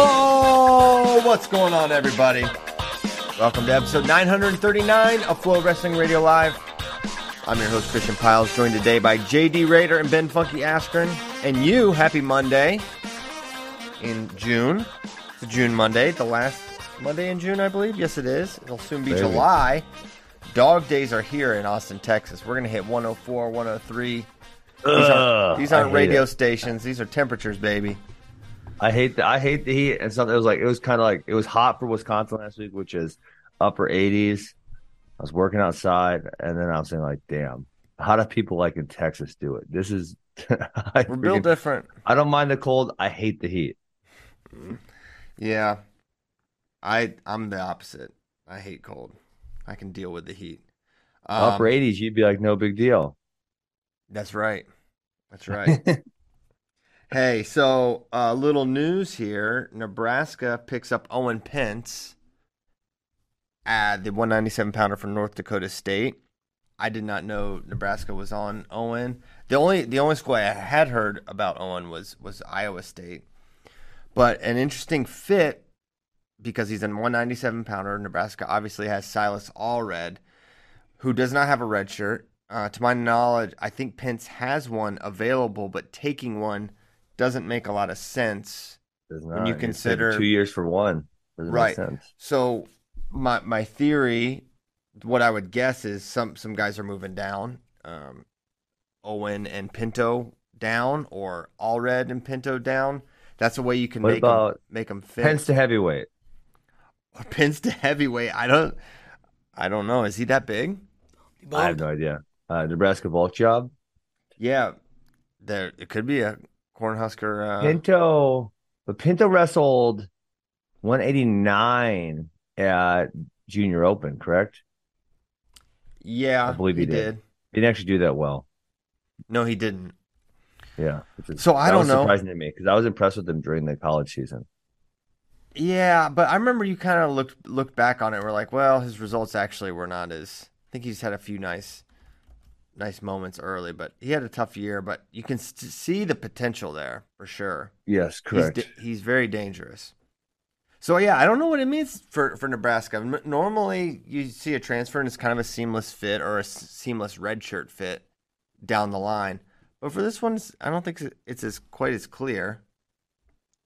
Oh, what's going on, everybody? Welcome to episode 939 of Flo Wrestling Radio Live. I'm your host, Christian Pyles, joined today by JD Rader and Ben Funky Askren. And you, happy Monday in June. It's June Monday, the last Monday in June, I believe. Yes, it is. It'll soon be. July. Dog days are here in Austin, Texas. We're going to hit 104, 103. These aren't, these aren't radio it. stations. These are temperatures, baby. I hate the I hate the heat and something. It was like it was kind of like it was hot for Wisconsin last week, which is upper 80s. I was working outside, and then I was saying like, "Damn, how do people like in Texas do it? This is I, We're freaking- different. I don't mind the cold. I hate the heat. Yeah. I I'm the opposite. I hate cold. I can deal with the heat. Um, upper 80s, you'd be like, no big deal. That's right. That's right. hey, so uh, little news here. Nebraska picks up Owen Pentz the 197 pounder from North Dakota State. I did not know Nebraska was on Owen. The only the only school I had heard about Owen was was Iowa State. But an interesting fit because he's a 197 pounder. Nebraska obviously has Silas Allred, who does not have a red shirt. Uh, to my knowledge, I think Pentz has one available, but taking one doesn't make a lot of sense. Does When you consider- two years for one, doesn't Right. make sense. So my my theory, what I would guess is some some guys are moving down. Um, Owen and Pinto down, or Allred and Pinto down. That's a way you can What make 'em- about make them fit. Pentz to heavyweight. Pentz to heavyweight. I don't. I don't know. Is he that big? I have no idea. Uh, Nebraska bulk job. Yeah, there. It could be a Cornhusker. Uh, Pinto, but Pinto wrestled 189 at Junior Open, correct? yeah, I believe he did. He didn't actually do that well. No, he didn't. Yeah. is- So I don't know. surprising to me because I was impressed with him during the college season. Yeah, but I remember you kind of looked looked back on it. and We're like, well, his results actually were not as. I think he's had a few nice, nice moments early, but he had a tough year. But you can st- see the potential there for sure. Yes, He's, correct. da- he's very dangerous. So yeah, I don't know what it means for for Nebraska. N- Normally, you see a transfer and it's kind of a seamless fit or a s- seamless redshirt fit down the line. But for this one, I don't think it's as quite as clear.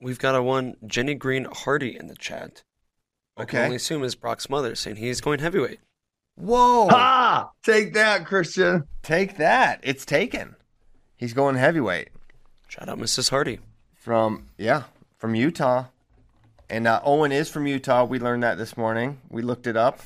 We've got a one Jenny Green Hardy in the chat. I can Okay. only assume is Brock's mother saying he's going heavyweight. Whoa! Ah, take that, Christian. Take that. It's taken. He's going heavyweight Shout out Mrs. Hardy. from yeah, from Utah. And uh, Owen is from Utah. We learned that this morning. We looked it up.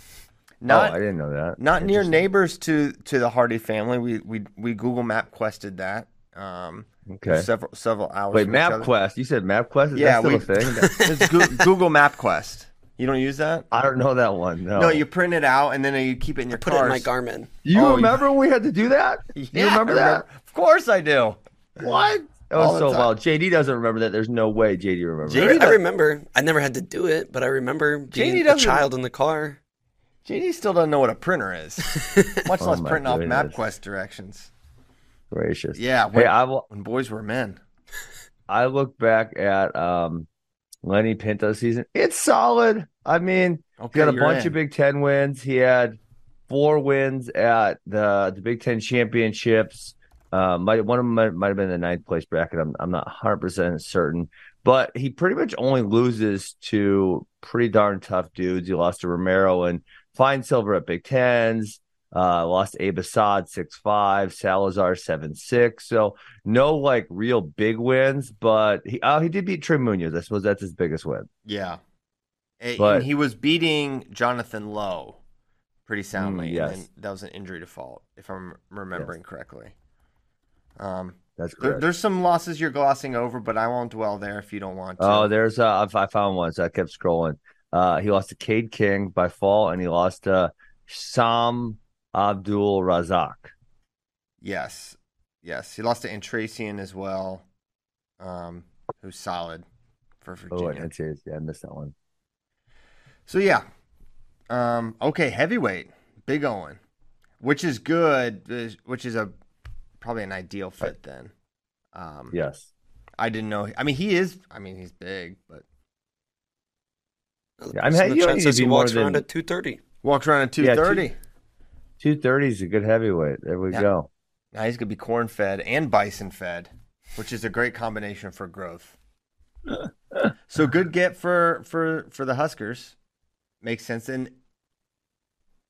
Not oh, I didn't know that. not near neighbors to to the Hardy family. We we we Google Map quested that. Um Okay. several several hours. Wait, from each other. MapQuest. You said MapQuest? Is Yeah, that still we- a thing? It's Google Map Quest. You don't use that? I don't know that one. No. No, you print it out and then you keep it in your Put cars. it in my Garmin. You Oh, you- remember when we had to do that? Yeah, you remember I that? Of course I do. What? That was the so time. wild. JD doesn't remember that. There's no way JD remembers. JD I, I remember. I never had to do it, but I remember being a child in the car. JD still doesn't know what a printer is, much Oh less my printing off. MapQuest directions. Gracious. Yeah, Hey, when, I will. when boys were men. I look back at um Lenny Pinto's season. It's solid. I mean, Okay, he got a bunch in. of Big Ten wins. He had four wins at the the Big Ten championships. Uh, might one of them might, might have been the ninth place bracket. I'm I'm not 100 percent certain, but he pretty much only loses to pretty darn tough dudes. He lost to Romero and Fine Silver at Big Tens. Uh, lost Abe Assad six five, Salazar seven six. So no like real big wins, but he oh he did beat Trim Munoz. I suppose that's his biggest win. Yeah. But- and he was beating Jonathan Lowe pretty soundly. Mm, yes. And that was an injury default, if I'm remembering correctly. Um, That's there, there's some losses you're glossing over, but I won't dwell there if you don't want to. Oh, there's uh, I I found one, so I kept scrolling. Uh, he lost to Cade King by fall, and he lost to Sam Abdul Razak. Yes. Yes. He lost to Antracian as well, um, who's solid for Oh, Virginia. and it's yeah, I missed that one. So yeah, um, okay, heavyweight, Big Owen, which is good, which is a probably an ideal fit then. Um, Yes, I didn't know. I mean, he is. I mean, he's big, but Yeah, I mean, person in the you don't chat need to says he walks around than- at 230. Walks around at Yeah, two- 230. Is a good heavyweight. There we Yeah. go. now he's going to be corn fed and bison fed, which is a great combination for growth. so good get for for for the Huskers. Makes sense. And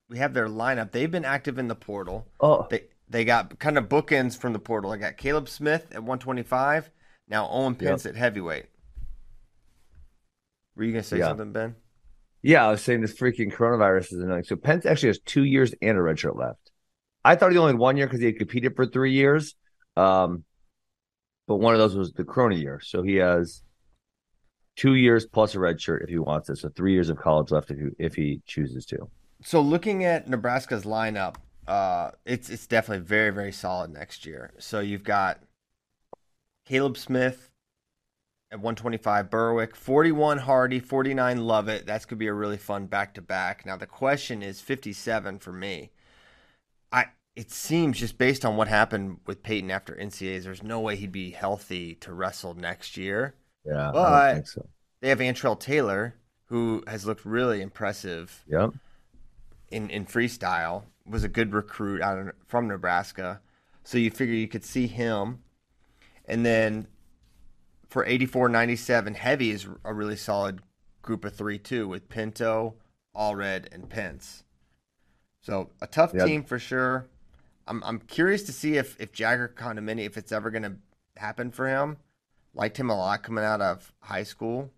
we have their lineup. They've been active in the portal. Oh, They they got kind of bookends from the portal. I got Caleb Smith at 125. Now Owen Pentz at heavyweight. Were you gonna say Yeah. something, Ben? Yeah. I was saying this freaking coronavirus is annoying. So Pentz actually has two years and a red shirt left. I thought he only had one year because he had competed for three years. Um, but one of those was the Corona year. So he has two years plus a red shirt if he wants it. So three years of college left if he, if he chooses to. So looking at Nebraska's lineup, uh, it's it's definitely very very solid next year. So you've got Caleb Smith at 125, Berwick 41, Hardy 49, Lovett. That's gonna be a really fun back to back. Now the question is 57 for me. I it seems just based on what happened with Peyton after NCAAs, there's no way he'd be healthy to wrestle next year. Yeah, I But- don't think so. They have Antrell Taylor, who has looked really impressive Yep. in, in freestyle was a good recruit out of, from Nebraska. So you figure you could see him. And then for 84 97, Heavy is a really solid group of three, too, with Pinto, Allred, and Pentz. So a tough Yeah. team for sure. I'm, I'm curious to see if, if Jagger Condomitti, if it's ever going to happen for him. Liked him a lot coming out of high school.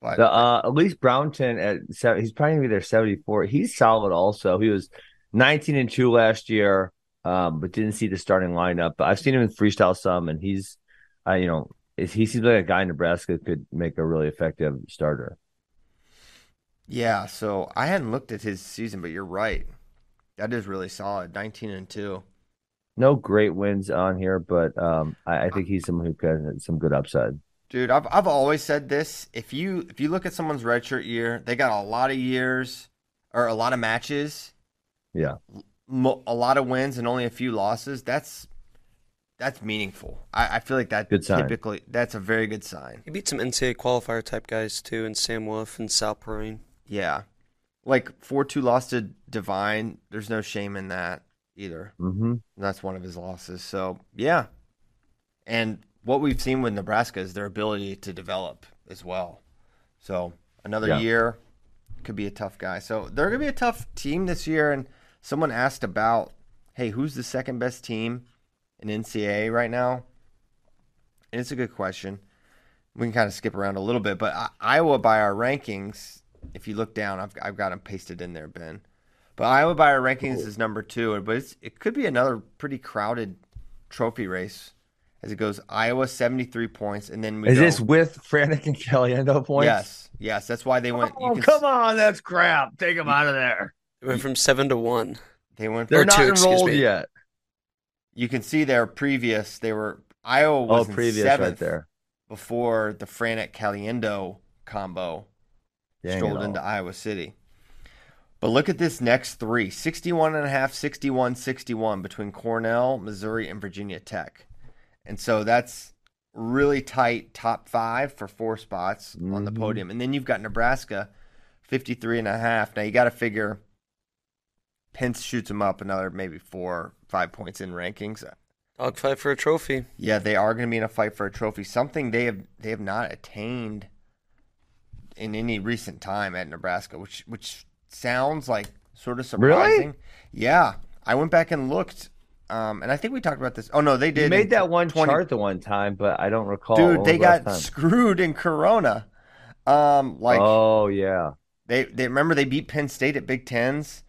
But The uh, Elise Brownton at seven, he's probably gonna be there seventy four. He's solid also. He was nineteen and two last year, um, but didn't see the starting lineup. But I've seen him in freestyle some, and he's, uh, you know, is- he seems like a guy in Nebraska could make a really effective starter. Yeah, so I hadn't looked at his season, but you're right. That is really solid. 19 and 2. No great wins on here, but um, I, I think he's someone who can some good upside. Dude, I've I've always said this. If you if you look at someone's redshirt year, they got a lot of years or a lot of matches, Yeah, mo- a lot of wins and only a few losses. That's that's meaningful. I, I feel like that Good sign. typically that's a very good sign. He beat some NCAA qualifier type guys too, and Sam Wolf and Sal Perrine. Yeah. Like 4-2 loss to Divine, there's no shame in that either. hmm That's one of his losses. So yeah, and what we've seen with Nebraska is their ability to develop as well. So another Yeah. year could be a tough guy. So they're gonna be a tough team this year. And someone asked about, hey, who's the second best team in NCAA right now? And it's a good question. We can kind of skip around a little bit, but Iowa by our rankings, if you look down, I've I've got them pasted in there, Ben. But Iowa by our rankings is number two, but it's, it could be another pretty crowded trophy race as it goes. Iowa seventy three points, and then we Is go, this with Franek and Caliendo points? yes, yes. That's why they went. you Oh, can come on, that's crap. Take them out of there. It went from seven to one. They went. They're Or not two, excuse enrolled me. yet. You can see their previous. They were Iowa Oh, was in previous right there. before the Franek Caliendo combo Dang strolled into Iowa City. But look at this next three 61 and a half, 61, 61 between Cornell, Missouri, and Virginia Tech. And so that's really tight top five for four spots on the Mhm. podium. And then you've got Nebraska, 53 and a half. Now you got to figure Pentz shoots them up another maybe four, five points in rankings. Dogfight for a trophy. Yeah, they are going to be in a fight for a trophy. Something they have they have not attained in any recent time at Nebraska, which which sounds like sort of Really? surprising. Yeah, I went back and looked, um, and I think we talked about this. Oh no, they did. You made that one 20 chart the one time, but I don't recall. dude. They was the last got time? screwed in Corona. Um, like oh yeah, they they remember they beat Penn State at Big Tens,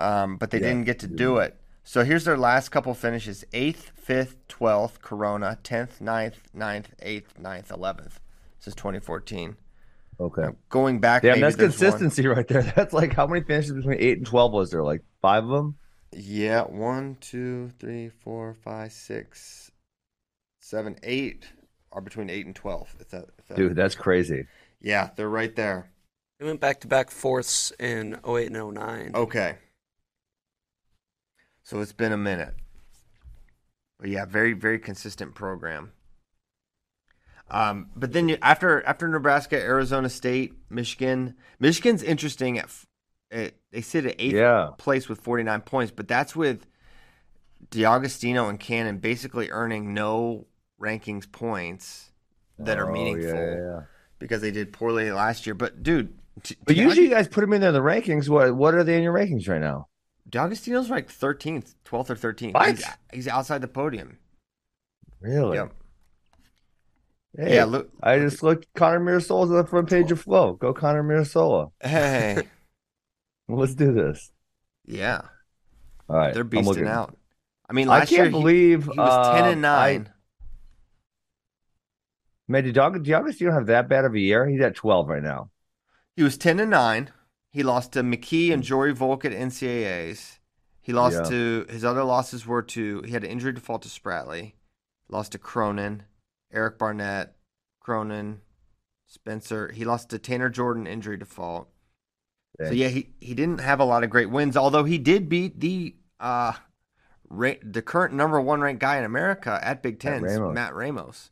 um, but they Yeah. didn't get to do it. So here's their last couple finishes: eighth, fifth, twelfth, Corona, tenth, 9th, 9th, eighth, 9th, eleventh. This is 2014. okay. Going back, Damn, maybe that's there's one- consistency right there. That's like how many finishes between eight and twelve was there? Like five of them. Yeah, one, two, three, four, five, six, seven, eight are between eight and twelve. If that, if that, Dude, that's crazy. yeah, they're right there. They went back to back fourths in 08 and 09. Okay. So it's been a minute. But yeah, very, very consistent program. Um, but then you, after after Nebraska, Arizona State, Michigan, Michigan's interesting. At, at they sit at eighth Yeah. place with 49 points, but that's with D'Agostino and Cannon basically earning no rankings points that are Oh, meaningful yeah, yeah. because they did poorly last year. But dude, D- But usually you guys put them in there in the rankings. What what are they in your rankings right now? D'Agostino's like 13th, 12th or 13th. What? He's, he's outside the podium. Really? Yep. Hey, Yeah, look. I just looked Connor Mirasola's on the front page of Flow. Go Connor Mirasola. Hey, Let's do this. yeah, All right. they're beasting out. I mean, I can't year believe he, was 10 uh, and I- 9. man, did D'Ag- D'Agostino have that bad of a year? He's at 12 right now. He was 10 and 9. He lost to McKee and Jory Volk at NCAAs. He lost Yeah. to his other losses were to he had an injury default to Spratley, lost to Cronin, Eric Barnett, Cronin, Spencer. He lost to Tanner Jordan injury default. So yeah, he, he didn't have a lot of great wins, although he did beat the uh ra- the current number one ranked guy in America at Big Ten, Ramos. Matt Ramos.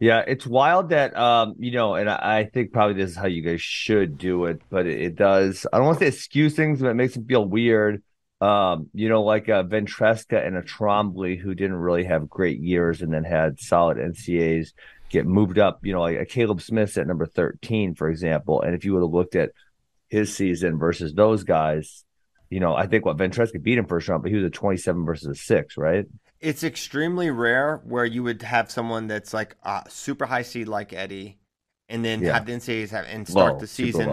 Yeah, it's wild that um, you know, and I, I think probably this is how you guys should do it, but it, it does. I don't want to say excuse things, but it makes them feel weird. Um, you know, like a Ventresca and a Trombley who didn't really have great years and then had solid NCAs get moved up. You know, like a Caleb Smith's at number thirteen, for example. And if you would have looked at his season versus those guys, you know, I think what Ventresca beat him first round, but he was a twenty-seven versus a six, right? It's extremely rare where you would have someone that's like a super high seed like Eddie, and then Yeah. have the NCAAs have and start Low, the season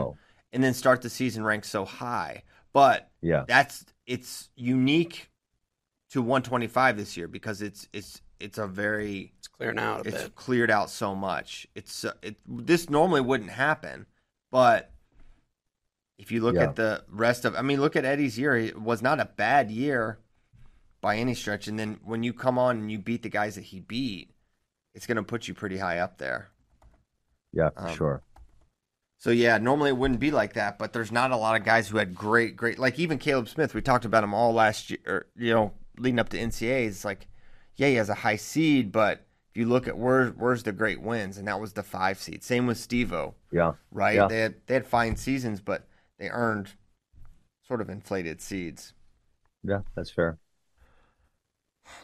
and then start the season ranked so high. But Yeah, that's it's unique to 125 this year because it's it's it's a very It's clearing out a it's bit. cleared out so much. It's uh, it this normally wouldn't happen, but if you look Yeah. at the rest of, I mean, look at Eddie's year. It was not a bad year by any stretch. And then when you come on and you beat the guys that he beat, it's going to put you pretty high up there. yeah, Um, sure. So yeah, normally it wouldn't be like that, but there's not a lot of guys who had great, great, like even Caleb Smith. We talked about him all last year, or, you know, leading up to NCAAs. It's like, yeah, he has a high seed, but if you look at where where's the great wins, and that was the five seed. Same with Stevo, Yeah. right? Yeah. They had they had fine seasons, but they earned sort of inflated seeds. Yeah, that's fair.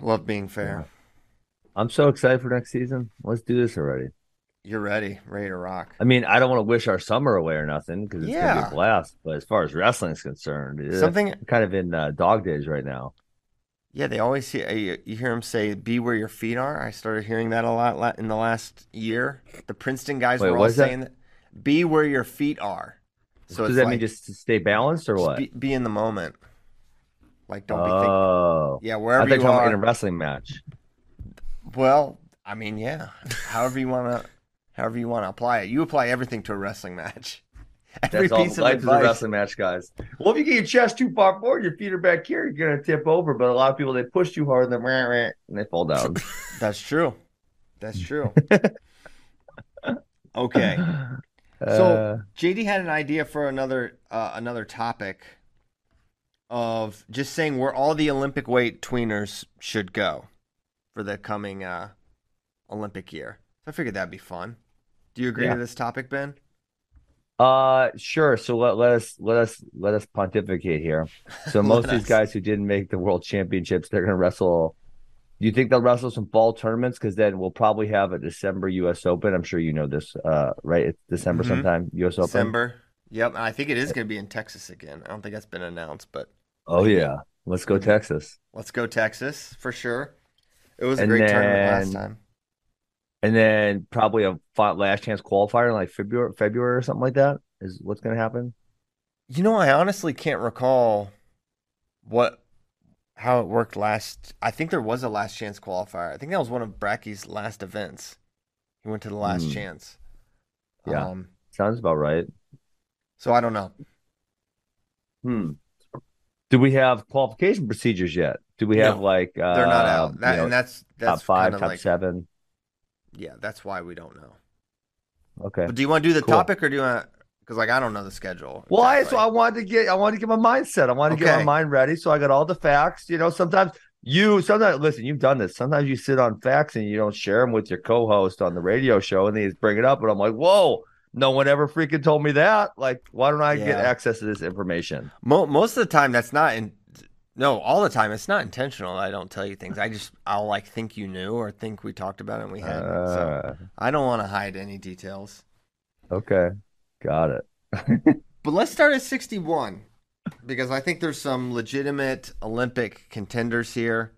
Love being fair. I'm so excited for next season. Let's do this already. You're ready, ready to rock. I mean, I don't want to wish our summer away or nothing because it's gonna be a blast. But as far as wrestling is concerned, Something I'm kind of in uh, dog days right now. Yeah, they always hear you, you hear them say "be where your feet are." I started hearing that a lot in the last year. The Princeton guys Wait, were all what is that? saying that? "Be where your feet are." So Does that like, mean just to stay balanced or what? Be, be in the moment. Like don't be thinking. oh, Yeah, I wherever think you are. in a wrestling match. well, I mean, yeah. However you wanna, however you wanna apply it. You apply everything to a wrestling match. Every That's all. piece of Life is a wrestling match, guys. Well, if you get your chest too far forward, your feet are back here, you're gonna tip over. But a lot of people they push too hard, and then rah, rah, and they fall down. That's true. That's true. okay. Uh, So JD had an idea for another uh, another topic of just saying where all the Olympic weight tweeners should go for the coming uh, Olympic year. So I figured that'd be fun. Do you agree Yeah. to this topic, Ben? Uh, sure. So let, let us let us let us pontificate here. So most of these us. guys who didn't make the world championships, they're gonna wrestle. Do you think they'll wrestle some fall tournaments? Because then we'll probably have a December U.S. Open. I'm sure you know this, uh, right? It's December Mhm. sometime. U.S. Open. December. Yep, I think it is going to be in Texas again. I don't think that's been announced, but Oh yeah, let's go Texas. let's go Texas for sure. It was a And great tournament last time. And then probably a last chance qualifier in like February, February or something like that is what's gonna happen. You know, I honestly can't recall what how it worked last. I think there was a last chance qualifier. I think that was one of Bracky's last events. He went to the last Hmm. chance. Yeah. Um, Sounds about right. So I don't know. Hmm. Do we have qualification procedures yet? Do we have No, like uh, They're not out. you know, and that's that's top five, top like, seven? Yeah, that's why we don't know. Okay. But do you want to do the Cool. topic or do you want? Because like I don't know the schedule. Well, I so I wanted to get I wanted to get my mindset. I wanted to get my mind ready. So I got all the facts. You know, sometimes you sometimes listen. You've done this. Sometimes you sit on facts and you don't share them with your co-host on the radio show, and they just bring it up, and I'm like, whoa. No one ever freaking told me that. Like, why don't I get access to this information? Mo- most of the time, that's not in. No, all the time, it's not intentional. I don't tell you things. I just I'll like think you knew or think we talked about it and we hadn't. so Uh, I don't want to hide any details. okay, got it. But let's start at 61 because I think there's some legitimate Olympic contenders here.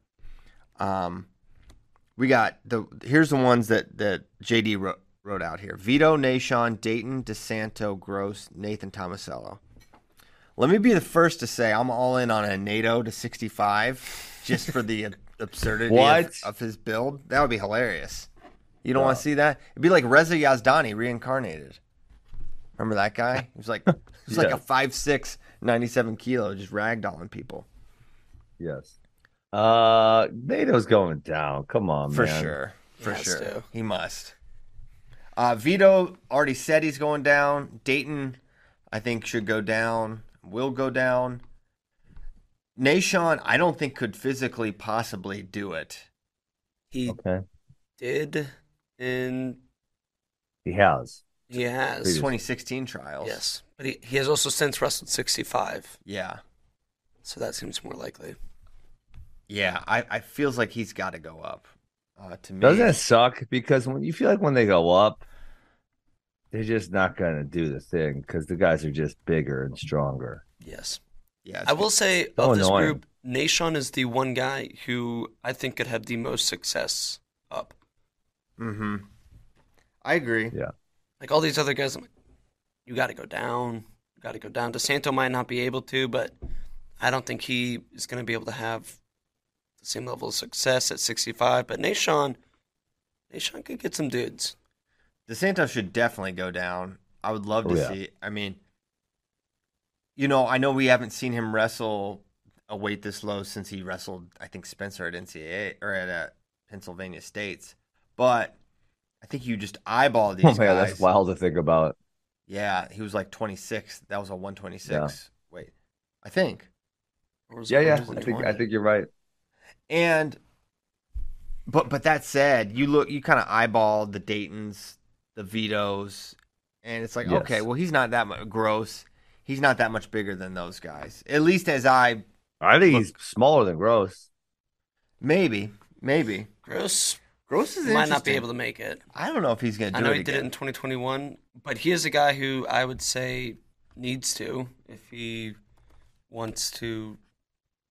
Um, we got the here's the ones that that JD wrote, wrote out here: Vito, Nahshon, Daton, DeSanto, Gross, Nathan Tomasello. Let me be the first to say I'm all in on a NATO to 65 just for the absurdity What? of, of his build. That would be hilarious. You don't want to see that? It'd be like Reza Yazdani reincarnated. Remember that guy? He was like, he was like Yeah. a 5'6", 97 kilo, just ragdolling people. Yes. Uh, NATO's going down. Come on, man. For man. sure. For has sure. to. He must. Uh, Vito already said he's going down. Daton, I think, should go down. Will go down. Nahshon, I don't think could physically possibly do it. He Okay, did, and he has. he has. 2016 trials. Yes, but he, he has also since wrestled 65, Yeah. so that seems more likely. Yeah. I, I feels like he's got to go up. Uh, to me. Doesn't it suck? Because when you feel like when they go up, they're just not going to do the thing because the guys are just bigger and stronger. Yes, Yeah. I will say So of this annoying. group, Nahshon is the one guy who I think could have the most success up. Mm-hmm. I agree. Yeah. Like all these other guys, I'm like, you got to go down. You got to go down. DeSanto might not be able to, but I don't think he is going to be able to have the same level of success at 65. But Nahshon, Nahshon could get some dudes. DeSanto should definitely go down. I would love to Oh, yeah. see. I mean, you know, I know we haven't seen him wrestle a weight this low since he wrestled, I think Spencer at NCAA or at uh, Pennsylvania States, but I think you just eyeball these Oh man, guys. that's wild to think about. Yeah, he was like 26. That was a 126 Yeah. weight, I think. Or was Yeah, yeah. I think I think you're right. And but but that said, you look you kind of eyeball the Datons, the Vitos, and it's like, Yes. okay, well he's not that much gross. He's not that much bigger than those guys. At least as I I think Look- he's smaller than Gross. maybe, maybe. Gross Gross is might not be able to make it. I don't know if he's gonna do I know it he did it in 2021, but he is a guy who I would say needs to if he wants to,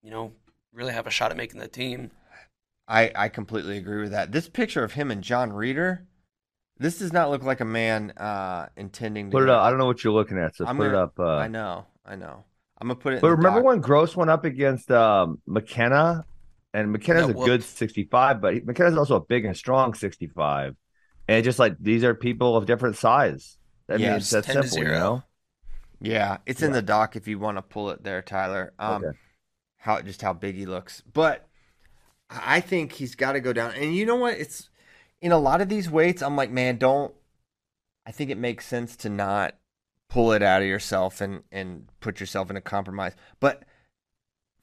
you know, really have a shot at making the team. I I completely agree with that. This picture of him and John Reeder, this does not look like a man uh intending to Put it up. I don't know what you're looking at, so I'm put it gonna- up. Uh, I know, I know. I'm gonna put it. In But the remember doc. when Gross went up against um, McKenna, and McKenna's got a good 65, but he- McKenna's also a big and strong 65. And just like these are people of different size. That Yeah, means that's simple, you know. Yeah, it's in the doc if you want to pull it there, Tyler. Um, Okay. How just how big he looks, but I think he's got to go down. And you know what? It's in a lot of these weights. I'm like, man, don't. I think it makes sense to not pull it out of yourself and and put yourself in a compromise. But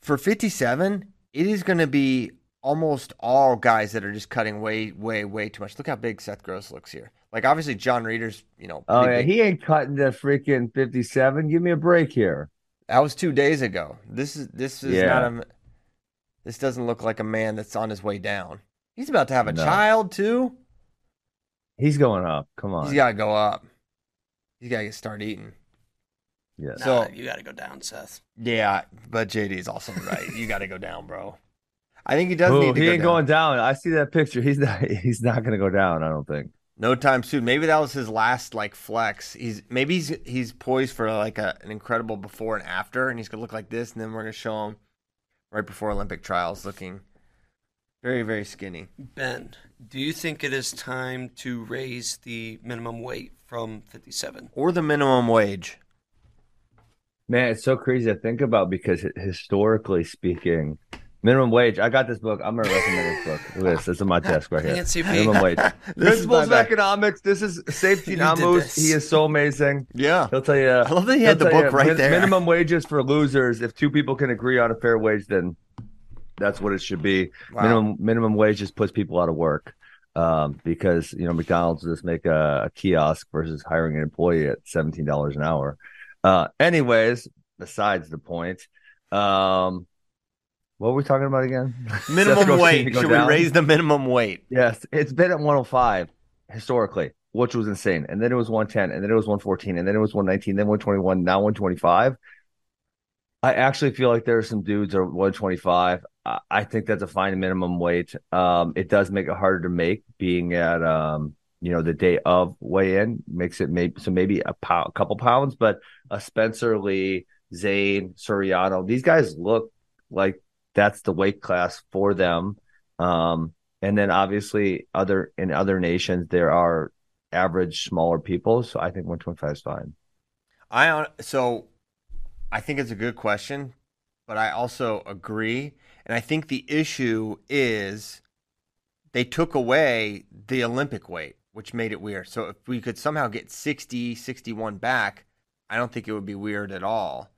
for 57, it is going to be almost all guys that are just cutting way, way, way too much. Look how big Seth Gross looks here. Like obviously John Reeder's, you know, Oh yeah, big. he ain't cutting the freaking 57. Give me a break here. That was two days ago. This is this is Yeah. not a. This doesn't look like a man that's on his way down. He's about to have a No. child too. He's going up. Come on. He's got to go up. He's got to start eating. yeah. Nah, So- you got to go down, Seth. Yeah, but JD is also right. you got to go down, bro. I think he does Who- need to go. he go ain't down. going down. I see that picture. He's not. He's not going to go down. I don't think. No time soon. Maybe that was his last like flex. He's maybe he's he's poised for like a, an incredible before and after, and he's gonna look like this, and then we're gonna show him right before Olympic trials, looking very very skinny. Ben, do you think it is time to raise the minimum weight from 57? Or the minimum wage. Man, it's so crazy to think about because historically speaking, minimum wage. I got this book. I'm gonna recommend this book. Look at this. It's on my desk right here. it, Minimum wage. Principles of economics. This is Saifedean Ammous. He is so amazing. Yeah. He'll tell you. I love that he had the book you right min- there. Minimum wages for losers. If two people can agree on a fair wage, then That's what it should be. Wow. Minimum minimum wage just puts people out of work. Um, because you know McDonald's will just make a, a kiosk versus hiring an employee at seventeen dollars an hour. Uh, anyways, besides the point, um, what were we talking about again? Minimum weight. Should down? we raise the minimum weight? Yes, it's been at 105 historically, which was insane. And then it was 110, and then it was 114, and then it was 119, then 121, now 125. I actually feel like there are some dudes are 125. I, I think that's a fine minimum weight. Um, it does make it harder to make being at um, you know, the day of weigh in makes it maybe so maybe a, pound, a couple pounds, but a Spencer Lee, Zane, Soriano, these guys look like that's the weight class for them. Um, and then obviously other in other nations there are average smaller people, so I think 125 is fine. I hon- so I think it's a good question, but I also agree, and I think the issue is they took away the Olympic weight, which made it weird. So if we could somehow get 60, 61 back, I don't think it would be weird at all.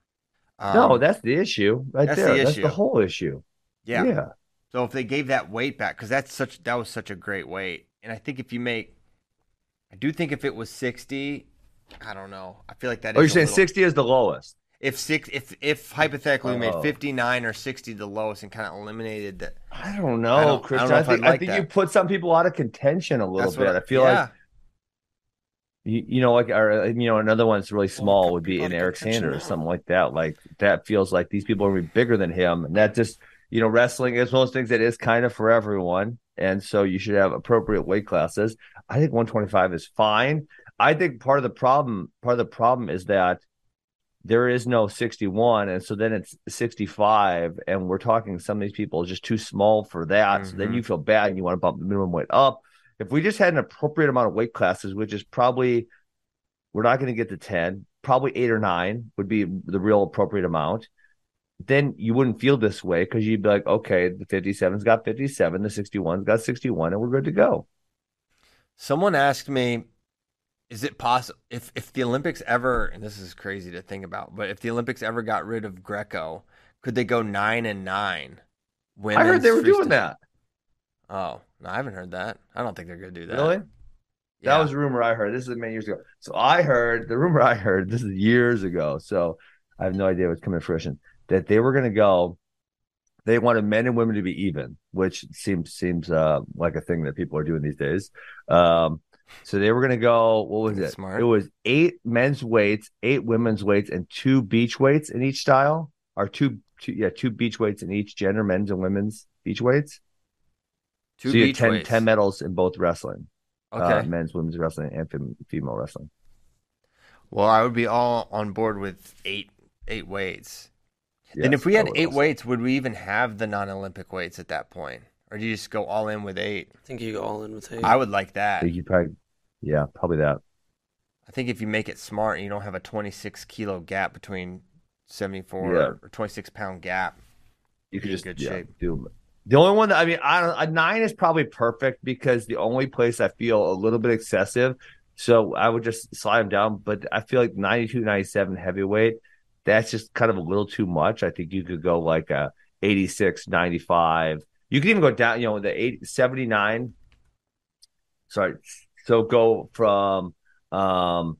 Um, no, that's the issue right that's there. the That's issue. the whole issue. yeah. yeah. So if they gave that weight back, because that's such that was such a great weight, and I think if you make, I do think if it was sixty, I don't know. I feel like that. Oh, you're saying little- 60 is the lowest. If six, if if hypothetically we made Oh. fifty nine or sixty the lowest and kind of eliminated that, I don't know, I don't- I don't Christian. know I, think, like I think you put some people out of contention a little that's bit. what I feel yeah. like you, you know, like or you know, another one that's really small would be in Eric Sanders or something like that. Like that feels like these people are bigger than him, and that just you know, wrestling is one of those things that is kind of for everyone, and so you should have appropriate weight classes. I think 125 is fine. I think part of the problem, part of the problem is that there is no 61 and so then it's 65 and we're talking some of these people are just too small for that so then Mhm. you feel bad and you want to bump the minimum weight up if we just had an appropriate amount of weight classes which is probably we're not going to get to 10 probably 8 or 9 would be the real appropriate amount then you wouldn't feel this way because you'd be like okay the 57's got 57 the 61's got 61 and we're good to go Someone asked me, "Is it possible if if the Olympics ever?" And this is crazy to think about, but if the Olympics ever got rid of Greco, could they go nine and nine? i heard they were doing that Oh no, I haven't heard that. I don't think they're gonna do that. really Yeah. That was a rumor I heard. This is many years ago. So I heard the rumor I heard. This is years ago. So I have no idea what's coming to fruition. That they were going to go. They wanted men and women to be even, which seems seems uh, like a thing that people are doing these days. Um, so they were going to go. What was That's it? smart. It was eight men's weights, eight women's weights, and two beach weights in each style. Or two, two yeah, two beach weights in each gender, men's and women's beach weights. Two so you had beach 10, 10 medals in both wrestling, Okay. uh, men's, women's wrestling, and fem- female wrestling. well, I would be all on board with eight eight weights. and if we had eight also. weights, would we even have the non-Olympic weights at that point, or do you just go all in with eight? I think you go all in with eight. I would like that. So you probably, yeah, probably that. I think if you make it smart, and you don't have a 26 kilo gap between 74 Yeah. or 26 pound gap. You could just good yeah, shape. do. The only one that I mean, I don't. A nine is probably perfect because the only place I feel a little bit excessive, so I would just slide them down. But I feel like 92, 97 heavyweight, that's just kind of a little too much. I think you could go like a 86, 95. You could even go down, you know, the 80, 79. Sorry. So go from um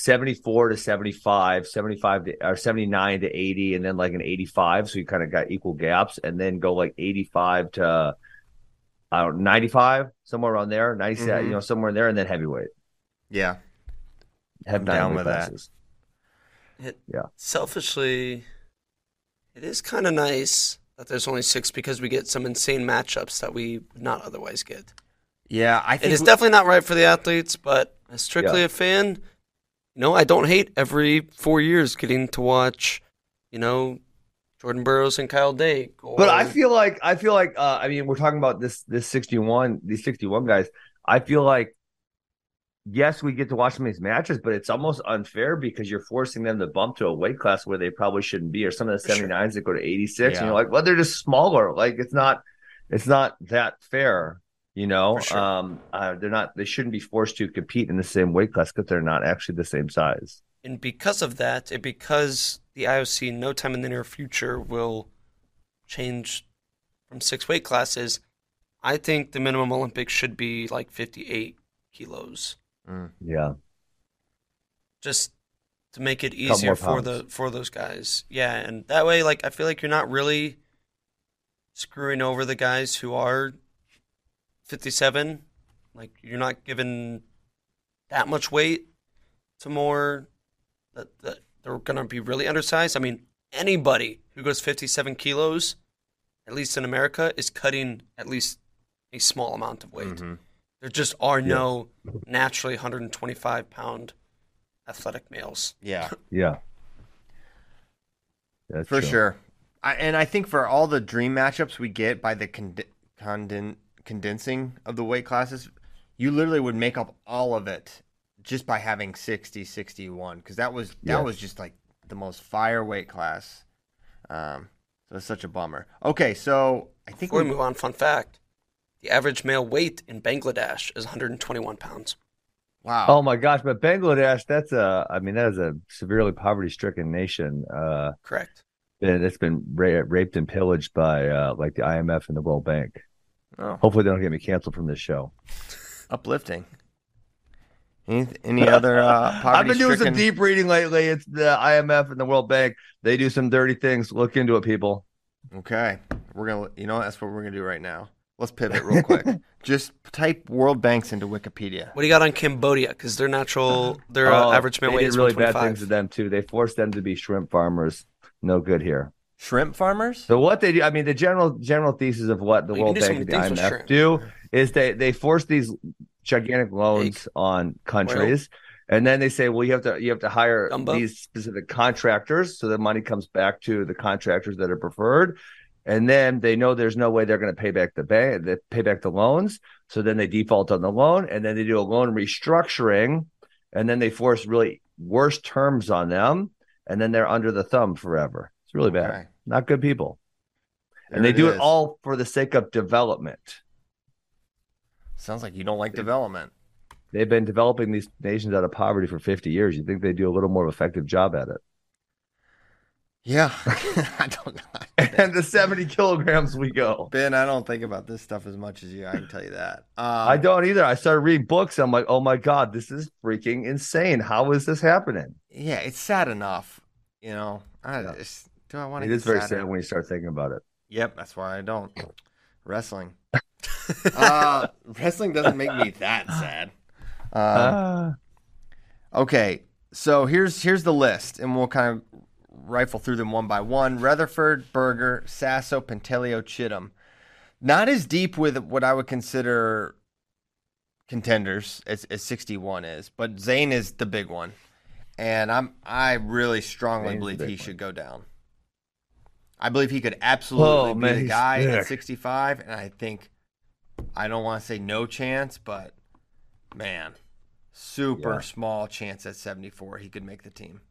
74 to 75, 75 to, or 79 to 80, and then like an 85. So you kind of got equal gaps, and then go like 85 to I don't 95, somewhere around there, 97, Mhm. you know, somewhere in there, and then heavyweight. Yeah. Have I'm down weight with that. classes. It, Yeah. Selfishly, it is kind of nice that there's only six because we get some insane matchups that we would not otherwise get. Yeah. I It think is we- definitely not right for the athletes, but as strictly Yeah. a fan, know, I don't hate every four years getting to watch, you know, Jordan Burroughs and Kyle Dake. Or, But I feel like I feel like uh, I mean we're talking about this this 61 these 61 guys. I feel like yes we get to watch some of these matches, but it's almost unfair because you're forcing them to bump to a weight class where they probably shouldn't be, or some of the For sure. 79s that go to 86, Yeah. and you're like, well, they're just smaller. Like it's not it's not that fair. You know, sure. um, uh, they're not. They shouldn't be forced to compete in the same weight class because they're not actually the same size. and because of that, and because the IOC, no time in the near future, will change from six weight classes. I think the minimum Olympics should be like 58 kilos, Mm. Yeah. just to make it easier for the for those guys. Yeah, and that way, like I feel like you're not really screwing over the guys who are 57. Like you're not giving that much weight to more that, that they're going to be really undersized. I mean, anybody who goes 57 kilos, at least in America, is cutting at least a small amount of weight. Mhm. There just are no naturally 125 pound athletic males. Yeah, Yeah. That's for true. sure. I, and I think for all the dream matchups we get by the conden- conden- condensing of the weight classes, you literally would make up all of it just by having 60, 61 because that was that Yeah. was just like the most fire weight class. Um, so it's such a bummer. Okay, so I think Before we we move on, fun fact: the average male weight in Bangladesh is 121 pounds. wow. Oh my gosh, but Bangladesh, that's a, I mean, that is a severely poverty stricken nation. Uh, Correct. and it's been ra- raped and pillaged by uh, like the IMF and the World Bank. Oh, Hopefully, they don't get me canceled from this show. uplifting. Any, any other uh, I've been doing some deep reading lately. It's the IMF and the World Bank. They do some dirty things. Look into it, people. Okay, we're gonna. You know, that's what we're gonna do right now. Let's pivot real quick. Just type World Banks into Wikipedia. What do you got on Cambodia? Because their natural, their Oh, uh, average male they weight is really bad things to them too. They forced them to be shrimp farmers. No good here. Shrimp farmers. So what they do, I mean, the general general thesis of what the Well, World Bank and the some things with IMF shrimp. do is they they force these gigantic loans on countries, and then they say, well, you have to you have to hire Gumbo? these specific contractors, so the money comes back to the contractors that are preferred, and then they know there's no way they're going to pay back the bank, they pay back the loans, so then they default on the loan, and then they do a loan restructuring, and then they force really worse terms on them, and then they're under the thumb forever. It's really bad. Okay. Not good people. and There they do is. it all for the sake of development. Sounds like you don't like development. They've been developing these nations out of poverty for 50 years. You think they do a little more effective job at it? Yeah, I don't know. And the 70 kilograms we go. Ben, I don't think about this stuff as much as you. I can tell you that. Um, I don't either. I started reading books. I'm like, oh my God, this is freaking insane. How is this happening? Yeah, it's sad enough. You know, I Yeah. just do. I want to. It is very sad when you start thinking about it. Yep, that's why I don't. Wrestling. uh, wrestling doesn't make me that sad. Um, Ah. Okay, so here's here's the list, and we'll kind of rifle through them one by one. Retherford, Berger, Sasso, Pantaleo, Chittum. Not as deep with what I would consider contenders as, as 61 is, but Zain is the big one, and I'm I really strongly Zain's believe he one. should go down. I believe he could absolutely Oh, be man, the guy at 65, and I think I don't want to say no chance, but man, super Yeah. small chance at 74 he could make the team.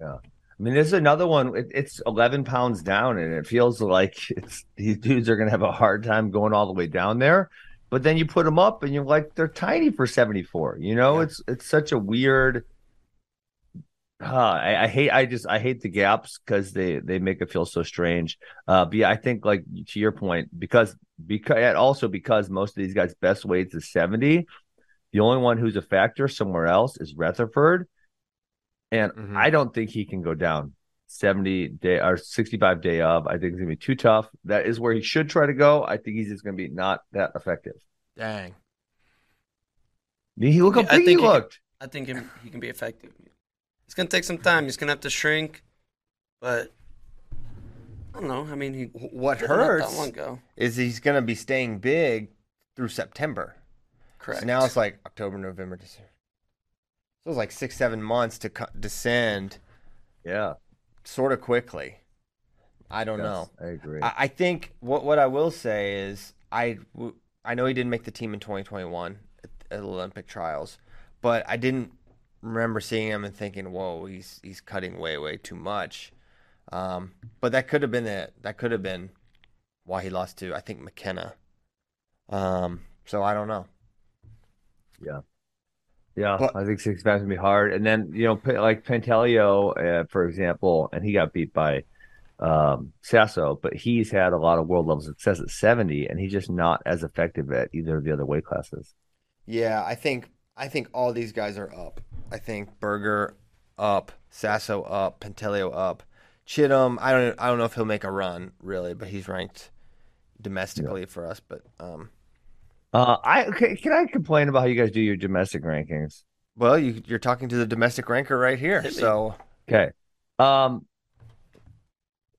Yeah. I mean, there's another one. It, it's 11 pounds down, and it feels like it's these dudes are going to have a hard time going all the way down there. But then you put them up, and you're like, they're tiny for 74. You know, Yeah. it's it's such a weird. Uh, I, I hate. I just I hate the gaps because they they make it feel so strange. Uh, but yeah, I think like to your point, because because and also because most of these guys' best weights is 70. The only one who's a factor somewhere else is Retherford. And Mhm. I don't think he can go down 70 day or 65 day of. I think it's gonna be too tough. That is where he should try to go. I think he's just gonna be not that effective. Dang. I he look how I big he think he- looked. I think him, he can be effective. It's gonna take some time. He's gonna have to shrink, but I don't know. I mean, he What hurts that long ago. is he's going to be staying big through September. Correct. So now it's like October, November, December. So it's like six, seven months to co- descend Yeah. sort of quickly. I don't Yes, know. I agree. I, I think what what I will say is I I know he didn't make the team in 2021 at, at the Olympic trials, but I didn't remember seeing him and thinking, "Whoa, he's he's cutting way way too much." Um, but that could have been it. That could have been why he lost to I think McKenna. Um, so I don't know. Yeah, But- I think six pounds gonna be hard. And then you know, like Pantaleo, uh, for example, and he got beat by um, Sasso, but he's had a lot of world level success at 70, and he's just not as effective at either of the other weight classes. Yeah, I think I think all these guys are up. I think Berger up, Sasso up, Pantaleo up, Chittum. I don't I don't know if he'll make a run really, but he's ranked domestically yeah. for us. But um, uh, I okay, can I complain about how you guys do your domestic rankings? Well, you, you're talking to the domestic ranker right here, so okay. Um,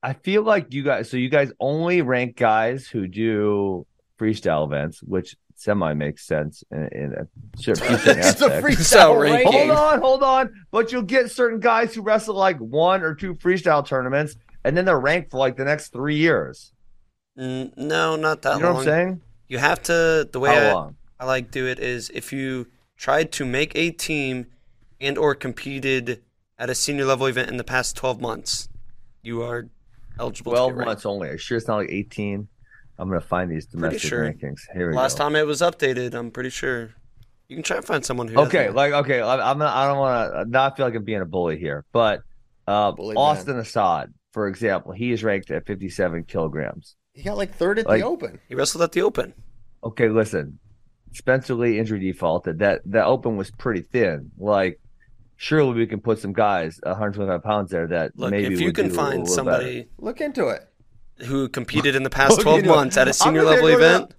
I feel like you guys. So you guys only rank guys who do freestyle events, which semi makes sense in, in a certain it's a freestyle ranking. Hold on, hold on. But you'll get certain guys who wrestle like one or two freestyle tournaments, and then they're ranked for like the next three years. Mm, no, not that. Long. You know long. what I'm saying? You have to. The way I, I like do it is if you tried to make a team and or competed at a senior level event in the past 12 months, you are eligible. Twelve months only. Are you sure it's not like eighteen? I'm gonna find these domestic sure. rankings. Here we Last go. time it was updated, I'm pretty sure. You can try and find someone who. Okay, like okay, I'm not, I don't want to not feel like I'm being a bully here, but uh, bully Austin man. Assad, for example, he is ranked at 57 kilograms. He got like third at like, the Open. He wrestled at the Open. Okay, listen, Spencer Lee injury defaulted. That that Open was pretty thin. Like surely we can put some guys 125 pounds there that Look, maybe if you can find somebody better. look into it who competed in the past 12 months at a senior level event?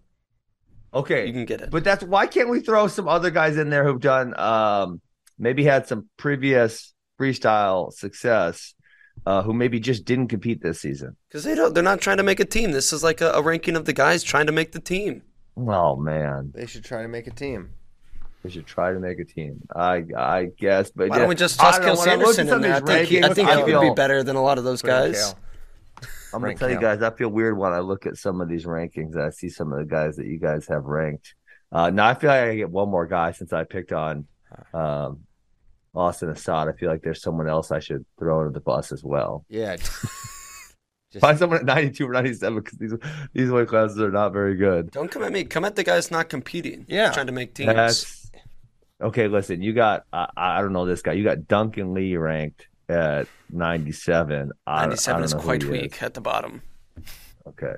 Okay you can get it. but that's why can't we throw some other guys in there who've done um, maybe had some previous freestyle success uh, who maybe just didn't compete this season? Because they don't they're not trying to make a team. This is like a, a ranking of the guys trying to make the team. Oh man. They should try to make a team. We should try to make a team. I I guess, but why don't we just toss Cael Sanderson in there? I think, he, I think he would be better than a lot of those guys. I'm gonna tell you guys, I feel weird when I look at some of these rankings. I see some of the guys that you guys have ranked. Uh, now I feel like I get one more guy since I picked on um, Austin Assad. I feel like there's someone else I should throw into the bus as well. Yeah. Just... Find someone at 92 or 97 because these these weight classes are not very good. Don't come at me. Come at the guys not competing. Yeah, trying to make teams. That's, Okay, listen, you got I, I don't know this guy. You got Duncan Lee ranked at 97. 97 is quite weak is. at the bottom. Okay.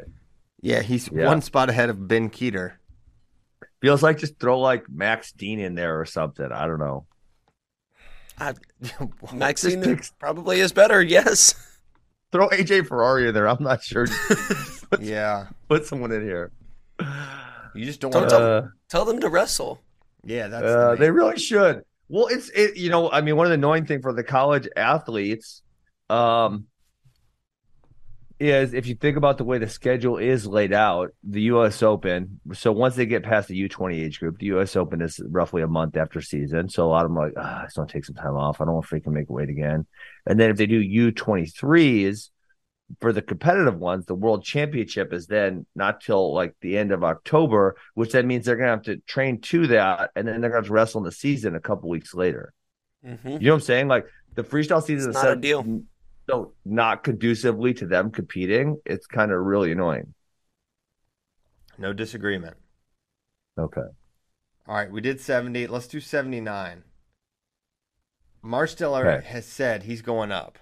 Yeah, he's yeah. one spot ahead of Ben Kueter. Feels like just throw like Max Dean in there or something. I don't know. I, Max Dean probably is better. Yes. Throw AJ Ferrari in there. I'm not sure. put, yeah. Put someone in here. You just don't, don't want to tell, tell them to wrestle. Yeah, that's uh, the they really should. Well, it's it. You know, I mean, one of the annoying thing for the college athletes, um, is if you think about the way the schedule is laid out, the U.S. Open. So once they get past the U20 age group, the U.S. Open is roughly a month after season. So a lot of them are like, oh, I just want to take some time off. I don't want to freaking make weight again. And then if they do U23s, for the competitive ones, the world championship is then not till like the end of October, which then means they're gonna have to train to that, and then they're gonna have to wrestle in the season a couple weeks later. Mm-hmm. You know what I'm saying? Like the freestyle season it's is not a deal. So not conducively to them competing. It's kind of really annoying. No disagreement. Okay. All right, we did 70. Let's do 79. Marsteller okay. has said he's going up.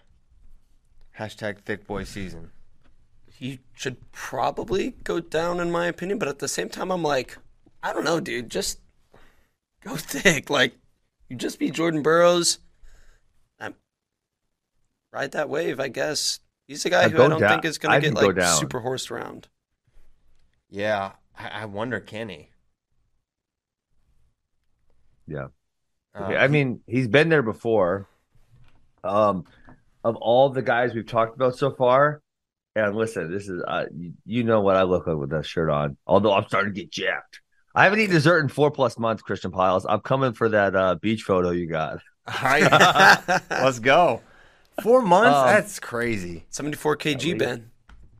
Hashtag thick boy season. He should probably go down in my opinion, but at the same time, I'm like, I don't know, dude. Just go thick. Like, you just be Jordan Burroughs. I'm, ride that wave, I guess. He's a guy who I don't down. think is going to get like super horsed around. Yeah, I, I wonder, can he? Yeah. Okay. I mean, he's been there before. Um, of all the guys we've talked about so far, and listen, this is uh, you, you know what I look like with that shirt on. Although I'm starting to get jacked. I haven't eaten dessert in four plus months, Christian Pyles. I'm coming for that uh, beach photo you got. All right, let's go. Four months? Um, That's crazy. 74 kg, Ben.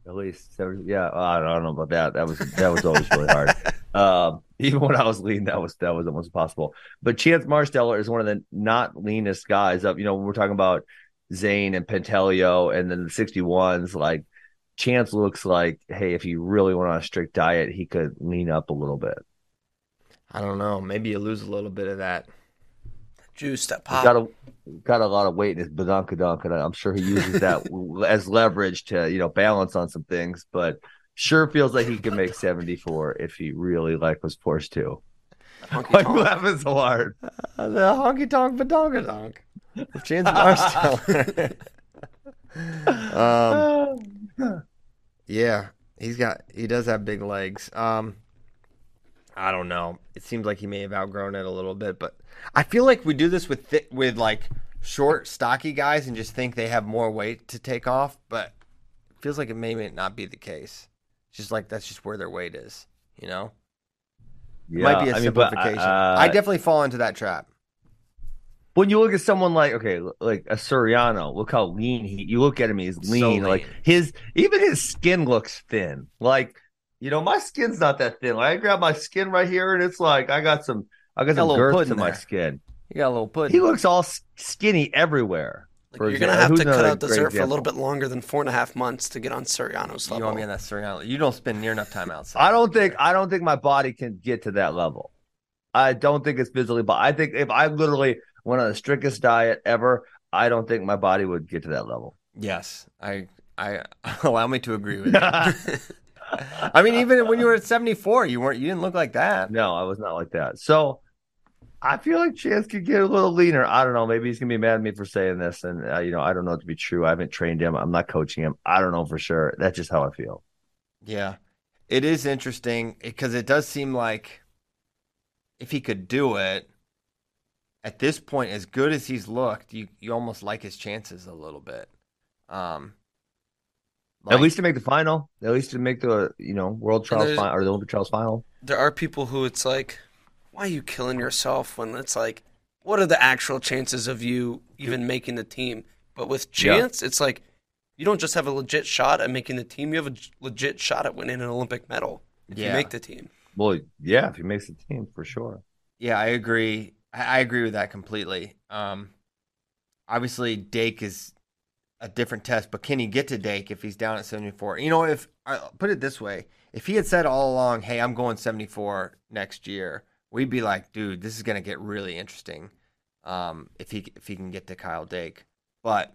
At least, yeah. I don't know about that. That was that was always really hard. Um, even when I was lean, that was that was almost impossible. But Chance Marsteller is one of the not leanest guys up. You know, when we're talking about Zain and Pantaleo, and then the 61s, like Chance looks like, hey, if he really went on a strict diet, he could lean up a little bit. I don't know. Maybe you lose a little bit of that juice, that He's pop. got a got a lot of weight in his badunkadunk, and I'm sure he uses that as leverage to you know balance on some things. But sure feels like he could make 74 if he really like was forced to. Why you laughing so hard? Uh, the honky tonk badonka donk. With Chance Barstow. um, yeah, he's got he does have big legs. Um, I don't know. It seems like he may have outgrown it a little bit, but I feel like we do this with thi- with like short, stocky guys and just think they have more weight to take off, but it feels like it may not be the case. It's just like that's just where their weight is, you know. It might be a I mean, but, simplification. uh, I definitely fall into that trap. When you look at someone like okay, like a Suriano, look how lean he. You look at him, he's So lean. Like lean. his even his skin looks thin. Like you know, my skin's not that thin. Like, I grab my skin right here, and it's like I got some. I got Got a some little girth pudding to my skin. You got a little pudding. He looks all skinny everywhere. Like, you're gonna have Who's to cut out dessert for a little bit longer than four and a half months to get on Suriano's level. You want me on that Suriano? You don't spend near enough time outside. I don't think I don't think my body can get to that level. I don't think it's physically, but I think if I literally went on the strictest diet ever, I don't think my body would get to that level. Yes, I. I allow me to agree with you. I mean, even when you were at seventy four, you weren't. You didn't look like that. No, I was not like that. So I feel like Chance could get a little leaner. I don't know. Maybe he's gonna be mad at me for saying this, and uh, you know, I don't know it to be true. I haven't trained him. I'm not coaching him. I don't know for sure. That's just how I feel. Yeah, it is interesting because it does seem like if he could do it at this point, as good as he's looked, you you almost like his chances a little bit. Um, At least to make the final. At least to make the you know World Trials final or the Olympic Trials final. there are people who it's like, why are you killing yourself when it's like, what are the actual chances of you even making the team? But with Yeah. chance, it's like you don't just have a legit shot at making the team; you have a legit shot at winning an Olympic medal if Yeah. you make the team. Well, yeah, if he makes the team for sure. Yeah, I agree. I I agree with that completely. Um, obviously, Dake is a different test, but can he get to Dake if he's down at 74? You know, if I put it this way, if he had said all along, "Hey, I'm going 74 next year," we'd be like, "Dude, this is going to get really interesting." Um, if he if he can get to Kyle Dake, but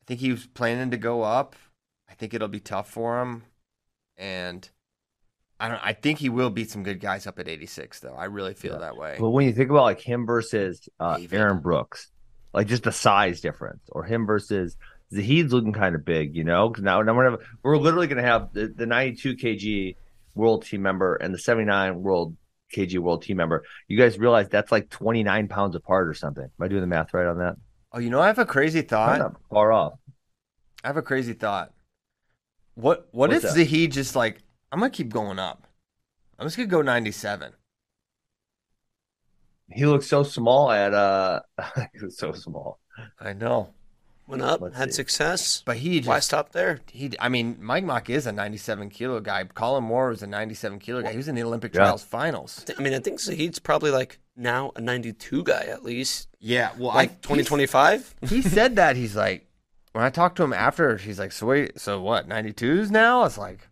I think he was planning to go up. I think it'll be tough for him, and I don't. I think he will beat some good guys up at 86, though. I really feel Yeah. that way. But when you think about like him versus uh, Aaron Brooks, like just the size difference, or him versus Zahid's looking kind of big, you know? Because now, now we're, gonna we're literally going to have the, the 92 kg world team member and the 79 world kg world team member. You guys realize that's like 29 pounds apart or something? Am I doing the math right on that? Oh, you know, I have a crazy thought. far off. I have a crazy thought. What what What's if that? Zahid just like I'm gonna keep going up? I'm just gonna go 97. He looks so small at uh, he was so small. I know, Went up, Let's had see. success. but he Why stop there? he. I mean, Mike Mock is a 97 kilo guy. Kollin Moore was a 97 kilo guy. He was in the Olympic Yeah. trials finals. I mean, I think Zahid's probably like now a 92 guy at least. Yeah, well, Like I 2025? He said that he's like when I talked to him after, he's like, so wait, so what? 92s now? It's like,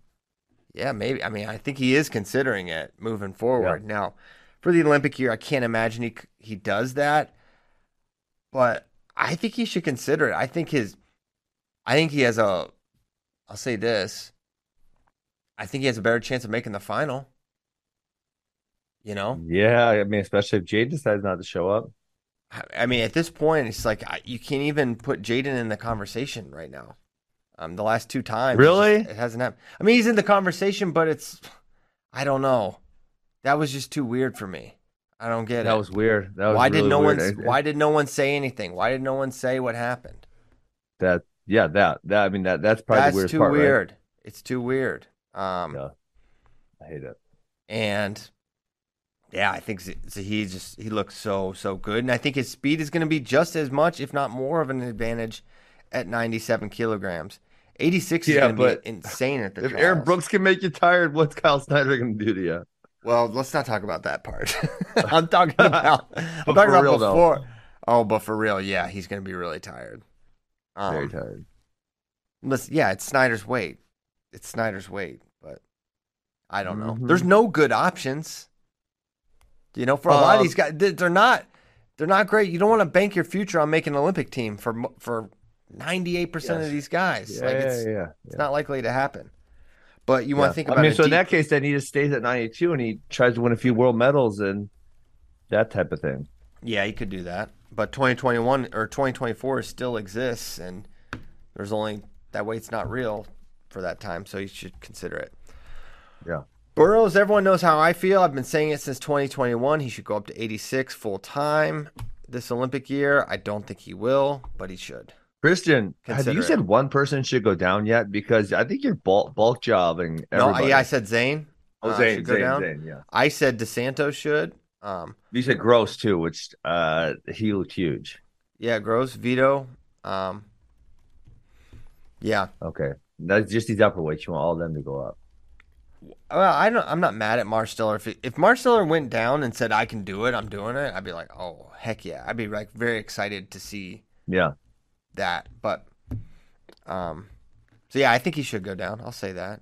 yeah, maybe. I mean, I think he is considering it moving forward. Now, for the Olympic year, I can't imagine he he does that, but I think he should consider it. I think his, I think he has a, I'll say this, I think he has a better chance of making the final. You know, Yeah, I mean, especially if Jade decides not to show up. I- I mean, at this point, it's like you can't even put J'den in the conversation right now. Um, the last two times, Really? it hasn't happened. I mean, he's in the conversation, but it's, I don't know. That was just too weird for me. I don't get That it. was weird. That was why did no weird. one? Why did no one say anything? Why did no one say what happened? That yeah, that that I mean that that's probably That's the weirdest too part, right? weird. It's too weird. Um, Yeah. I hate it. and yeah, I think Zahid just he looks so so good, and I think his speed is going to be just as much, if not more, of an advantage at 97 kilograms. 86 is Yeah, going to be insane at the If Aaron. Brooks can make you tired, what's Kyle Snyder going to do to you? well, let's not talk about that part. I'm talking about I'm talking about real, though. before. Oh, but for real, yeah, he's going to be really tired. Very Um, tired. listen, yeah, it's Snyder's weight. It's Snyder's weight, but I don't know. Mhm. There's no good options. You know, for a lot of Um, these guys, they- they're not. They're not great. You don't want to bank your future on making an Olympic team for for ninety eight percent of these guys. Yeah, like yeah, it's yeah. it's not likely to happen. But you want Yeah. to think about it. I mean, so in that case, then he just stays at 92 and he tries to win a few world medals and that type of thing. Yeah, he could do that. But 2021 or 2024 still exists, and there's only that weight's not real for that time, so you should consider it. Yeah. Burroughs, everyone knows how I feel. I've been saying it since 2021. He should go up to 86 full time this Olympic year. I don't think he will, but he should. Christian, have you said one person should go down yet? Because I think you're bulk, bulk jobbing. No, everybody. yeah, I said Zain. oh, uh, Zain, Zain. Zain, yeah. I said DeSanto should. Um, You said gross too, which uh, he looked huge. yeah, Gross, Vito. Um, yeah, Okay, that's just these upper weights. You want all of them to go up. Well, I don't. I'm not mad at Marsteller. If if Marsteller went down and said I can do it, I'm doing it. I'd be like, oh heck yeah! I'd be like very excited to see Yeah, that. But, um, so yeah, I think he should go down. I'll say that.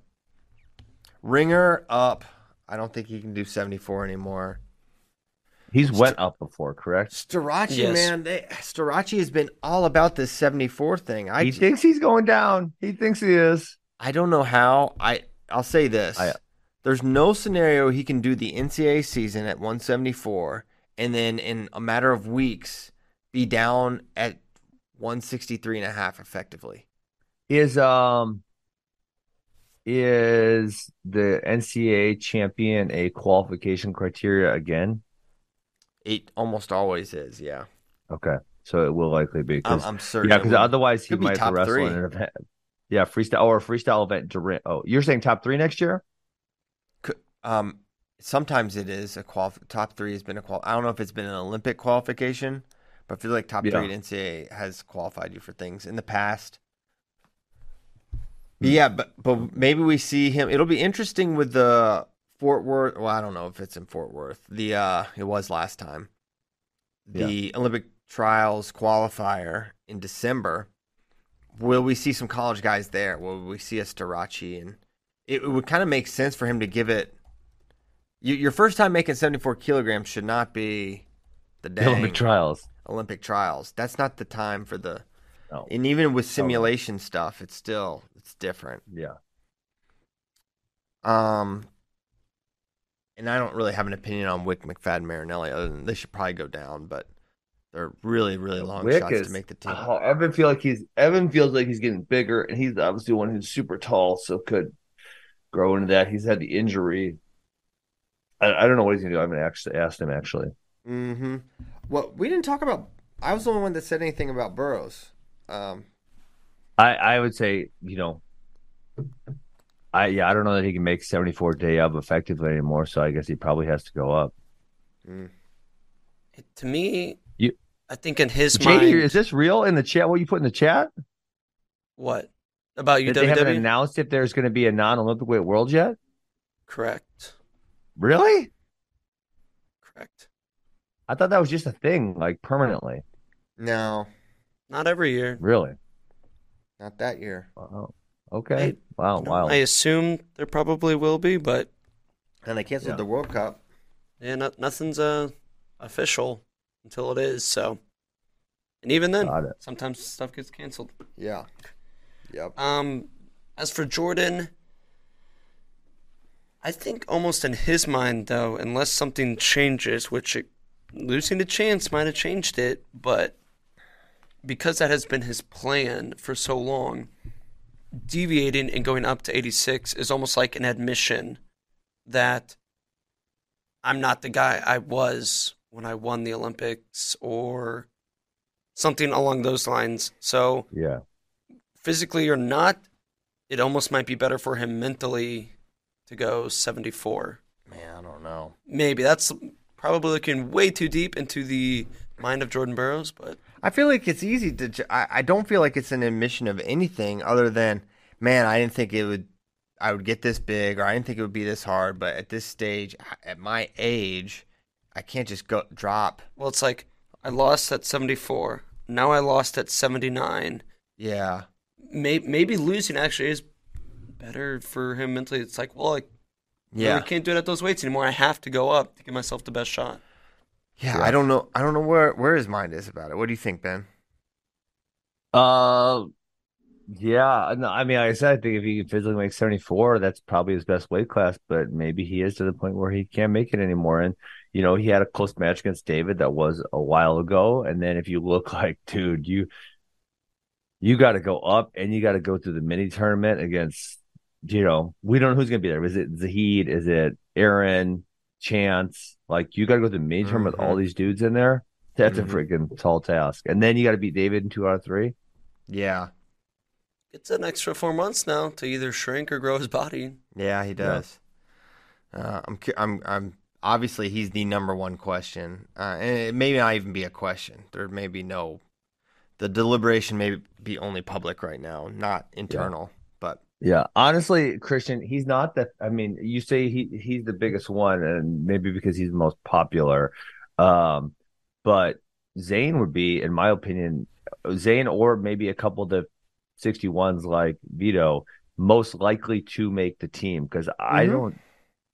Ringer up. I don't think he can do 74 anymore. he's went up before, correct? Starocci, Yes. man, they, Starocci has been all about this 74 thing. I he thinks he's going down. He thinks he is. I don't know how. I I'll say this: I- there's no scenario he can do the NCAA season at 174, and then in a matter of weeks be down at 163 and a half effectively. Is um is the NCAA champion a qualification criteria again? It almost always is. Yeah, Okay, so it will likely be I'm, because I'm certain. yeah, because otherwise he be might top wrestle three. in an event. Yeah, freestyle or a freestyle event. During, oh, you're saying top three next year? Could- um, sometimes it is a qual. Top three has been a qual. I don't know if it's been an Olympic qualification, but I feel like top Yeah. three at NCAA has qualified you for things in the past. But yeah, but but maybe we see him. It'll be interesting with the Fort Worth. Well, I don't know if it's in Fort Worth. The uh, it was last time. The Olympic trials qualifier in December. Will we see some college guys there? Will we see a Starocci? And it, it would kind of make sense for him to give it. You, your first time making seventy four kilograms should not be the The dang Olympic trials. Olympic trials. That's not the time for the. No. And even with simulation stuff, it's still it's different. Yeah. Um, and I don't really have an opinion on Wick, McFadden, Marinelli. Other than they should probably go down, but they're really, really long Wick shots is- to make the team. Oh, Evan feel like he's Evan feels like he's getting bigger, and he's obviously one who's super tall, so could grow into that. He's had the injury. I, I don't know what he's gonna do. I haven't actually asked him actually. Mm-hmm. Well, we didn't talk about. I was the only one that said anything about Burroughs. Um, I I would say you know. I yeah I don't know that he can make seventy four day up effectively anymore, so I guess he probably has to go up. To me, You- I think in his JD, mind, is this real in the chat? What you put in the chat? what about you? they haven't announced if there's going to be a non Olympic weight world yet? Correct, Really? correct. I thought that was just a thing, like permanently. no, Not every year. Really? not that year. Wow. Okay. I- wow. You know, Wow. I assume there probably will be, but And they canceled Yeah. the World Cup. yeah, no, nothing's uh, official until it is. So, and even then, sometimes stuff gets canceled. Yeah. Yep. Um, as for Jordan, I think almost in his mind, though, unless something changes, which it, losing the chance might have changed it, but because that has been his plan for so long, deviating and going up to 86 is almost like an admission that I'm not the guy I was when I won the Olympics or something along those lines. So, Yeah. physically or not, it almost might be better for him mentally to go 74. Man, I don't know. Maybe that's probably looking way too deep into the mind of Jordan Burroughs, but I feel like it's easy to. ju- I, I don't feel like it's an admission of anything other than, man, I didn't think it would. I would get this big, or I didn't think it would be this hard. But at this stage, at my age, I can't just go drop. well, it's like I lost at 74. Now I lost at 79. Yeah, Maybe, maybe losing actually is better for him mentally. It's like, well, I yeah. I can't do it at those weights anymore. I have to go up to give myself the best shot. Yeah, Yeah. I don't know. I don't know where where his mind is about it. What do you think, Ben? Uh, yeah. No, I mean, like I said, I think if he can physically make 74, that's probably his best weight class, but maybe he is to the point where he can't make it anymore. And, you know, he had a close match against David that was a while ago. And then if you look like, dude, you, you got to go up and you got to go through the mini tournament against, you know, we don't know who's going to be there. Is it Zahid? Is it Aaron? Chance? Like, you got to go to the mini tournament with all these dudes in there. That's Mhm. a freaking tall task. And then you got to beat David in two out of three. Yeah, It's an extra four months now to either shrink or grow his body. yeah, he does. Uh, I'm I'm I'm obviously he's the number one question, uh, and it may not even be a question. There may be no. The deliberation may be only public right now, not internal. But Yeah, honestly, Christian, he's not the. I mean, you say he he's the biggest one, and maybe because he's the most popular. Um, but Zain would be, in my opinion, Zain or maybe a couple of the 61s like Vito, most likely to make the team because I Mhm. don't.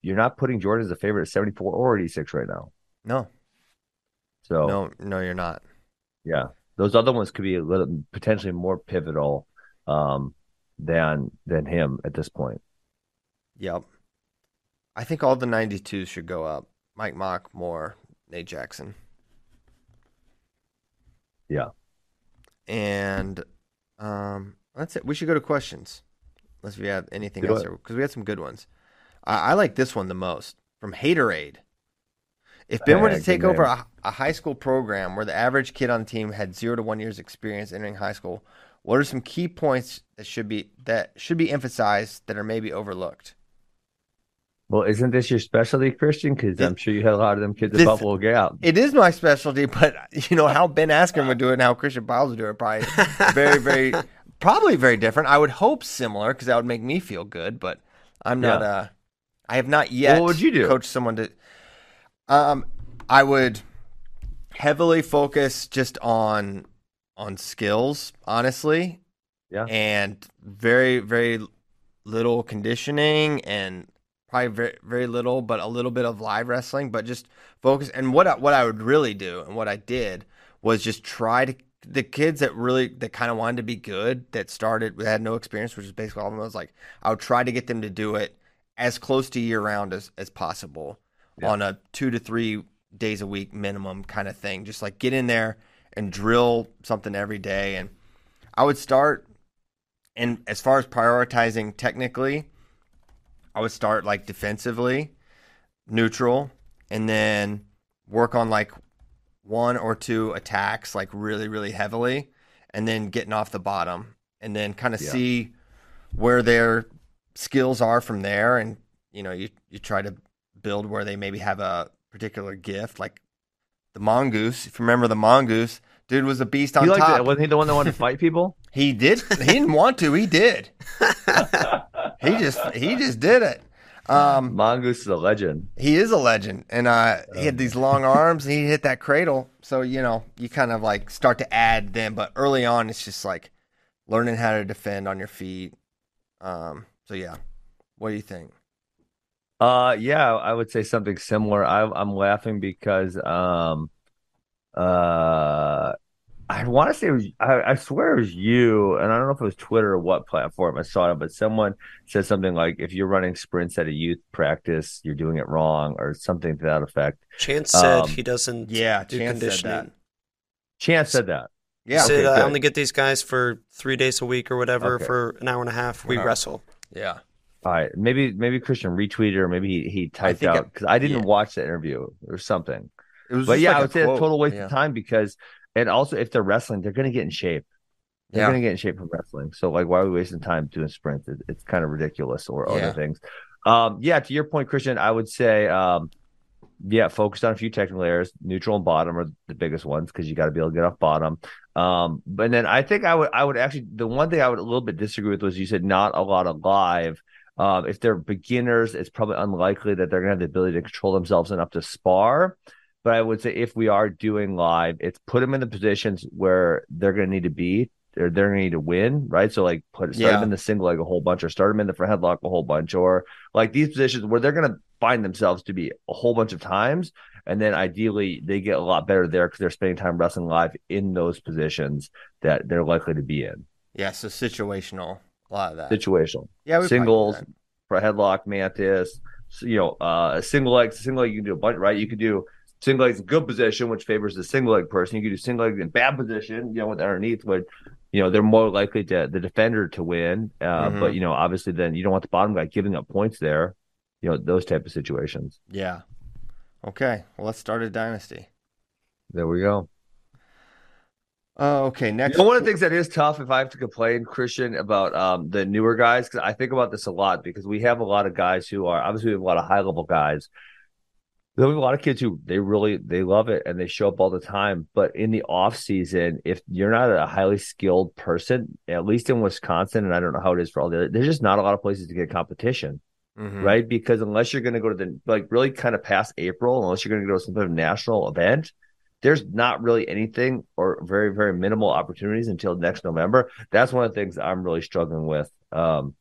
You're not putting Jordan as a favorite at 74 or 86 right now. no, So no, no, you're not. yeah, those other ones could be a little potentially more pivotal um, than than him at this point. Yep. I think all the 92s should go up. Mike Mock, Moore, Nate Jackson. Yeah. And um, that's it. We should go to questions. Unless we have anything Do else, because we had some good ones. I, I like this one the most from Haterade. If Ben were to take over a, a high school program where the average kid on the team had zero to one years experience entering high school, what are some key points that should be that should be emphasized that are maybe overlooked? Well, isn't this your specialty, Christian? Because I'm sure you had a lot of them kids at this- Buffalo Gap. It is my specialty, but you know how Ben Askren would do it and how Christian Pyles would do it, probably very, very, probably very different. I would hope similar because that would make me feel good. But I'm not. Yeah. Uh, I have not yet. What would you do? Coach someone to. Um, I would heavily focus just on on skills, honestly. Yeah. And very, very little conditioning and probably very, very little, but a little bit of live wrestling, but just focus. And what I, what I would really do and what I did was just try to the kids that really that kind of wanted to be good that started that had no experience, which is basically all of them. I was like, I would try to get them to do it as close to year round as as possible Yeah. on a two to three days a week minimum kind of thing. Just like get in there and drill something every day. And I would start and as far as prioritizing technically, I would start like defensively, neutral, and then work on like one or two attacks like really, really heavily, and then getting off the bottom and then kind of Yeah. see where their skills are from there. And, you know, you, you try to build where they maybe have a particular gift, like the mongoose. If you remember the mongoose, dude was a beast on He liked top. it. Wasn't he the one that wanted to fight people? He did. He didn't want to. He did. He just he just did it. Um, Mongoose is a legend. he is a legend, and uh, he had these long arms. And he hit that cradle, so you know you kind of like start to add them. But early on, it's just like learning how to defend on your feet. Um, so yeah, what do you think? Uh, yeah, I would say something similar. I, I'm laughing because um, uh, I want to say it was. I, I swear it was you, and I don't know if it was Twitter or what platform I saw it, but someone said something like, "If you're running sprints at a youth practice, you're doing it wrong," or something to that effect. Chance said Um, he doesn't Yeah, do Chance said that. Chance said that. Yeah, said, okay, I only get these guys for three days a week or whatever Okay. for an hour and a half. We Wow. wrestle. yeah. All right, maybe maybe Christian retweeted or maybe he, he typed out because I didn't yeah. watch the interview or something. It was But yeah, like I a would say quote. a total waste Yeah. of time because, and also if they're wrestling, they're going to get in shape. They're Yeah. going to get in shape from wrestling. So like, why are we wasting time doing sprints? It, it's kind of ridiculous or other things. Um, yeah, to your point, Christian, I would say, um, yeah, focused on a few technical areas. Neutral and bottom are the biggest ones because you got to be able to get off bottom. Um, but then I think I would, I would actually, the one thing I would a little bit disagree with was you said not a lot of live. Um, if they're beginners, it's probably unlikely that they're going to have the ability to control themselves enough to spar. But I would say if we are doing live, it's put them in the positions where they're going to need to be. They're, they're going to need to win, right? So like put start Yeah. them in the single leg a whole bunch, or start them in the front headlock a whole bunch, or like these positions where they're going to find themselves to be a whole bunch of times. And then ideally they get a lot better there because they're spending time wrestling live in those positions that they're likely to be in. Yeah, so situational, a lot of that. Situational. Yeah, singles, for headlock, mantis, you know, uh, a single leg, single leg, you can do a bunch, right? You could do single legs in good position, which favors the single leg person. You could do single legs in bad position, you know, with underneath, would you know they're more likely to the defender to win. Uh, mm-hmm. But you know, obviously, then you don't want the bottom guy giving up points there. You know, those type of situations. Yeah. Okay. Well, let's start a dynasty. There we go. Uh, okay, next. You know, one of the things that is tough, if I have to complain, Christian, about um, the newer guys, because I think about this a lot, because we have a lot of guys who are obviously we have a lot of high level guys. We have a lot of kids who they really they love it and they show up all the time. But in the off season, if you're not a highly skilled person, at least in Wisconsin, and I don't know how it is for all the other, there's just not a lot of places to get competition. Mm-hmm. Right. Because unless you're going to go to the like really kind of past April, unless you're going to go to some kind of national event, there's not really anything or very very minimal opportunities until next November. That's one of the things I'm really struggling with um,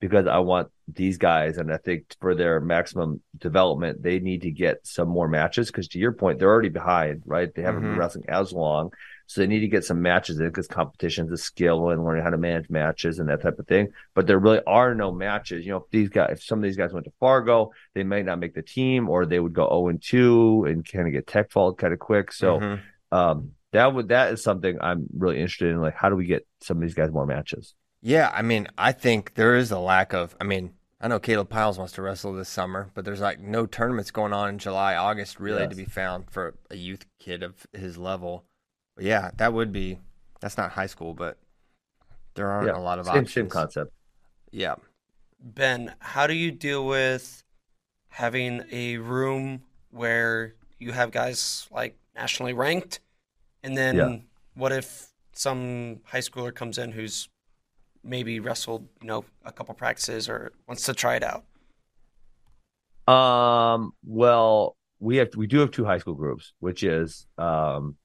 because I want these guys, and I think for their maximum development, they need to get some more matches. Because to your point, they're already behind, right? They haven't mm-hmm. been wrestling as long, so they need to get some matches in because competition's a skill and learning how to manage matches and that type of thing. But there really are no matches. You know, if these guys, if some of these guys went to Fargo, they might not make the team, or they would go zero oh and two and kind of get tech fault kind of quick. So mm-hmm. um, that would that is something I'm really interested in. Like, how do we get some of these guys more matches? Yeah, I mean, I think there is a lack of. I mean, I know Caleb Pyles wants to wrestle this summer, but there's like no tournaments going on in July, August really yes. to be found for a youth kid of his level. But yeah, that would be. That's not high school, but there aren't yeah, a lot of same, options. Same concept. Yeah. Ben, how do you deal with having a room where you have guys like nationally ranked, and then yeah. what if some high schooler comes in who's maybe wrestled, you know, a couple practices or wants to try it out? Um. Well, we have we do have two high school groups, which is um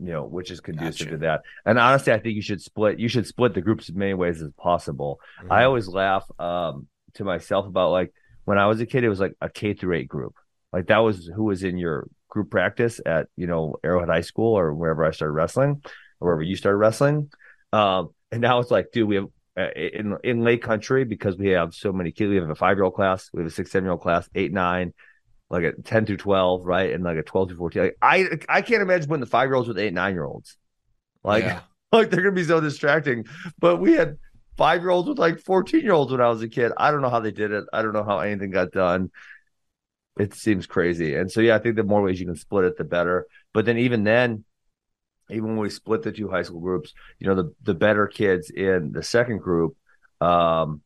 you know, which is conducive gotcha. to that. And honestly, I think you should split. You should split the groups as many ways as possible. Mm-hmm. I always laugh um, to myself about like when I was a kid, it was like a K through eight group. Like that was who was in your group practice at you know Arrowhead High School or wherever I started wrestling or wherever you started wrestling. Um, and now it's like, dude, we have Uh, in in Lake Country because we have so many kids. We have a five year old class, we have a six seven year old class, eight nine like a 10 to 12, right? And like a 12 to 14. Like I I can't imagine putting the five year olds with eight, nine year olds. Like, yeah. like they're gonna be so distracting. But we had five year olds with like 14 year olds when I was a kid. I don't know how they did it. I don't know how anything got done. It seems crazy. And so yeah, I think the more ways you can split it, the better. But then even then, even when we split the two high school groups, you know, the the better kids in the second group, um,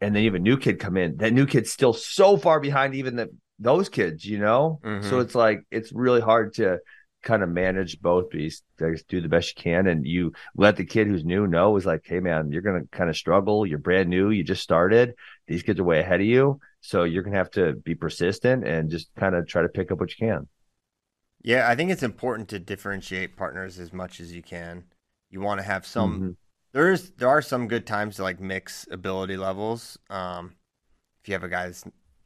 and then you have a new kid come in. That new kid's still so far behind even the, those kids, you know? Mm-hmm. So it's like it's really hard to kind of manage both beasts. Do the best you can, and you let the kid who's new know is like, hey man, you're gonna kind of struggle. You're brand new. You just started. These kids are way ahead of you, so you're gonna have to be persistent and just kind of try to pick up what you can. Yeah, I think it's important to differentiate partners as much as you can. You want to have some mm-hmm there's there are some good times to like mix ability levels. Um, if you have a guy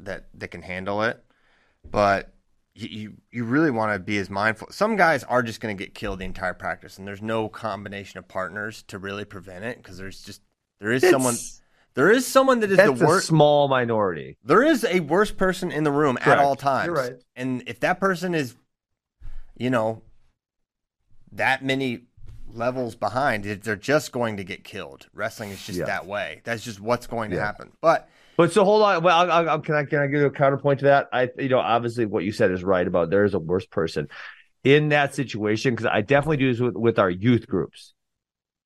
that that can handle it, but you you, you really want to be as mindful. Some guys are just going to get killed the entire practice, and there's no combination of partners to really prevent it because there's just there is it's, someone. There is someone that is the worst small minority. There is a worse person in the room Correct. at all times. You're right. And if that person is, you know, that many levels behind, they're just going to get killed. Wrestling is just yeah. that way. That's just what's going to happen. But but so hold on. Well, I'll, I'll, can I can I give you a counterpoint to that? I you know obviously what you said is right about there is a worse person in that situation because I definitely do this with with our youth groups.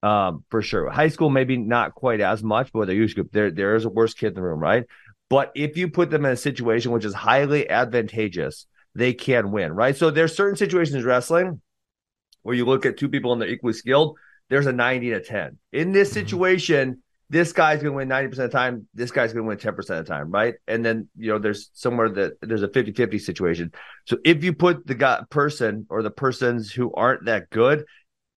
Um, for sure. High school maybe not quite as much, but with a youth group, there there is a worse kid in the room, right? But if you put them in a situation which is highly advantageous, they can win, right? So there's certain situations wrestling where you look at two people and they're equally skilled, there's a 90 to 10. In this mm-hmm. situation, this guy's going to win 90% of the time. This guy's going to win 10% of the time, right? And then, you know, there's somewhere that there's a 50 50 situation. So if you put the guy, person or the persons who aren't that good,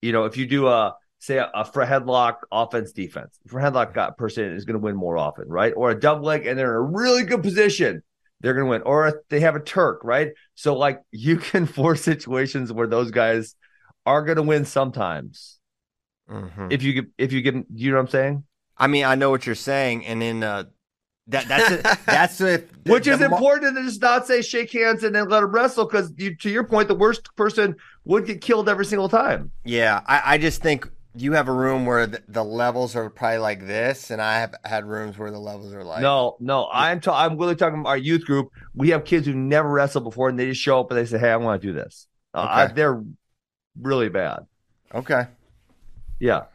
you know, if you do a, say a, a headlock offense defense, for headlock got person is going to win more often, right? Or a double leg and they're in a really good position they're going to win. Or if they have a Turk, right? So like you can force situations where those guys are going to win sometimes. Mhm. If you give, if you give, them- you know what I'm saying? I mean, I know what you're saying, and in uh, that that's it. That's it. Which the is mo- important to just not say shake hands and then let them wrestle because you, to your point, the worst person would get killed every single time. Yeah, I, I just think you have a room where the, the levels are probably like this, and I have had rooms where the levels are like no, no, I'm ta- I'm really talking about our youth group. We have kids who never wrestled before, and they just show up and they say, "Hey, I want to do this." Uh, I- Okay. they're really bad. Okay, Yeah,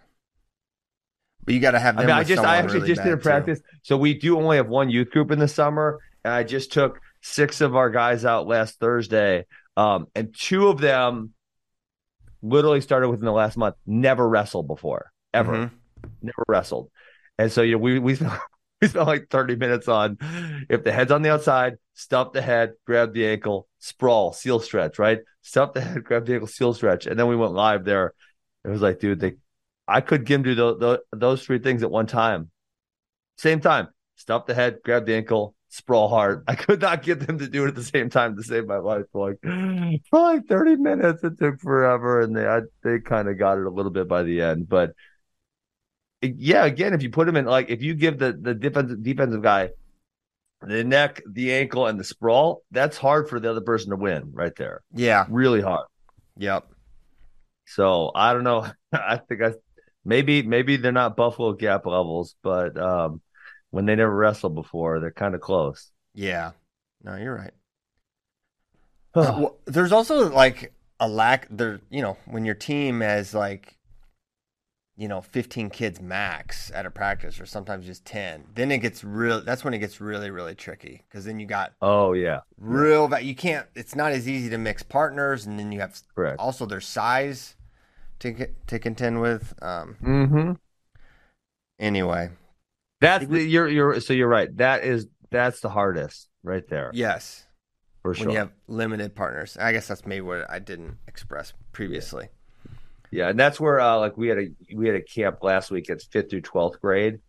but you got to have. I mean, I just I actually really just did a bad, too. practice. So we do only have one youth group in the summer, and I just took six of our guys out last Thursday, um, and two of them literally started within the last month. Never wrestled before, ever. Mhm. never wrestled. And so you know, we we spent, we spent like 30 minutes on if the head's on the outside, stump the head, grab the ankle, sprawl, seal stretch, right? Stump the head, grab the ankle, seal stretch. And then we went live there. It was like, dude, they I could get them do those, those, those three things at one time. Same time. Stump the head, grab the ankle, sprawl hard. I could not get them to do it at the same time to save my life. Like for like 30 minutes. It took forever. And they I, they kind of got it a little bit by the end. But yeah, again, if you put them in like if you give the the defensive defensive guy the neck, the ankle, and the sprawl, that's hard for the other person to win right there. Yeah. Really hard. Yep. So I don't know. I think I maybe maybe they're not Buffalo Gap levels, but um when they never wrestled before, they're kind of close. Yeah. No, you're right. Uh, well, there's also like a lack there. You know, when your team has like, you know, 15 kids max at a practice, or sometimes just 10, then it gets real. That's when it gets really, really tricky because then you got oh yeah, real. va- You can't. It's not as easy to mix partners, and then you have correct. also their size to to contend with. Um. Mm-hmm. Anyway, That's the, you're you're so you're right. That is that's the hardest right there yes. for sure. When you have limited partners, I guess that's maybe what I didn't express previously. Yeah, and that's where uh like we had a we had a camp last week. It's fifth through twelfth grade,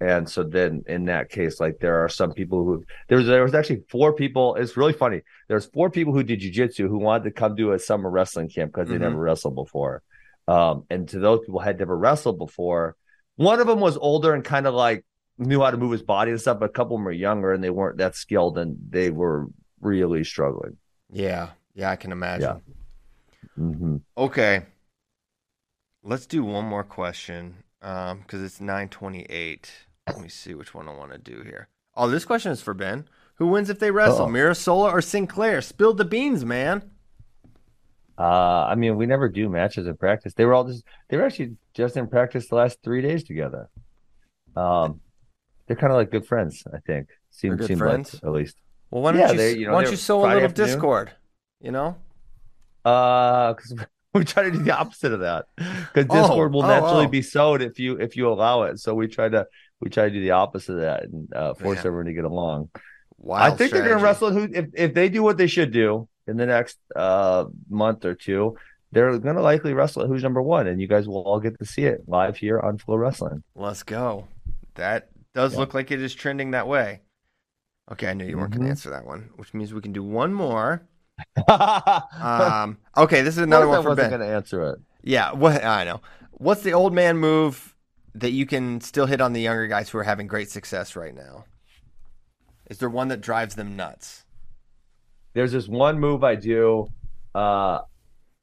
and so then in that case, like there are some people who there was there was actually four people. It's really funny. There's four people who did jujitsu who wanted to come do a summer wrestling camp because they Mhm. never wrestled before. Um, and to those people had never wrestled before. One of them was older and kind of like knew how to move his body and stuff, but a couple of them were younger and they weren't that skilled and they were really struggling. Yeah, yeah, I can imagine. hmm Okay, let's do one more question because it's nine twenty-eight. Let me see which one I want to do here. Oh, this question is for Ben. Who wins if they wrestle, Uh-oh. Mirasola or Sinclair? Spilled the beans, man. Uh, I mean, we never do matches in practice. They were all just they were actually just in practice the last three days together. Um, they're kind of like good friends, I think. Seem good seem friends? like at least. Well, why don't Yeah, you, you know, why don't you sow a little afternoon. discord? You know, Uh, because we try to do the opposite of that. Because Oh, Discord will oh, naturally oh. be sowed if you if you allow it. So we try to we try to do the opposite of that and uh, force everyone to get along. wild I think they're going to wrestle. Who if if they do what they should do in the next uh month or two, they're going to likely wrestle at who's number one, and you guys will all get to see it live here on Flo Wrestling. Let's go. That does Yeah. look like it is trending that way. Okay, I knew you weren't going Mhm. to answer that one, which means we can do one more. um, okay, this is another one I for wasn't Ben. going to answer it. Yeah, what I know. What's the old man move that you can still hit on the younger guys who are having great success right now? Is there one that drives them nuts? There's this one move I do. Uh,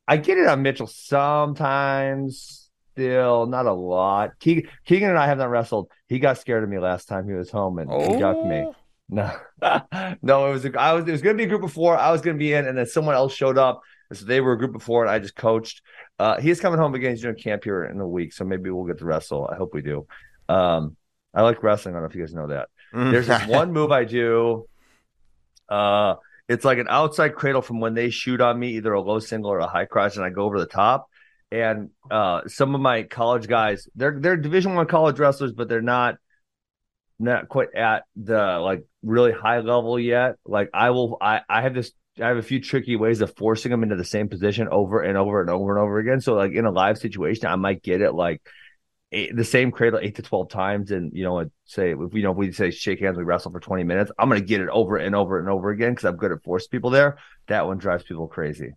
I get it on Mitchell sometimes, still not a lot. Keegan, Keegan and I have not wrestled. He got scared of me last time he was home and he ducked me. Oh. No, no, it was a, I was it was gonna be a group of four. I was gonna be in, and then someone else showed up, and so they were a group of four, and I just coached. Uh, he's coming home again. He's doing camp here in a week, so maybe we'll get to wrestle. I hope we do. Um, I like wrestling. I don't know if you guys know that. There's this one move I do. Uh, it's like an outside cradle from when they shoot on me, either a low single or a high cross, and I go over the top. And uh, some of my college guys, they're they're Division One college wrestlers, but they're not not quite at the like really high level yet. Like I will, I I have this. I have a few tricky ways of forcing them into the same position over and over and over and over again. So like in a live situation, I might get it like eight, the same cradle eight to twelve times, and you know, say if you know if we say shake hands, we wrestle for twenty minutes. I'm gonna get it over and over and over again because I'm good at force people there. That one drives people crazy.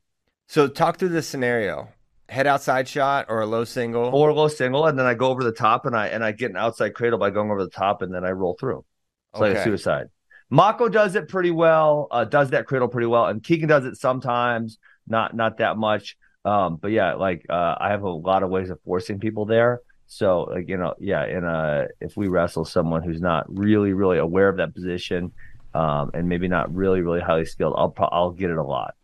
So talk through this scenario: head outside shot or a low single. Or a low single, and then I go over the top, and I and I get an outside cradle by going over the top, and then I roll through. It's like a suicide. Mako does it pretty well. Uh, does that cradle pretty well, and Keegan does it sometimes, not not that much. Um, but yeah, like uh, I have a lot of ways of forcing people there. So like you know, yeah, in a if we wrestle someone who's not really really aware of that position, um, and maybe not really really highly skilled, I'll pro- I'll get it a lot.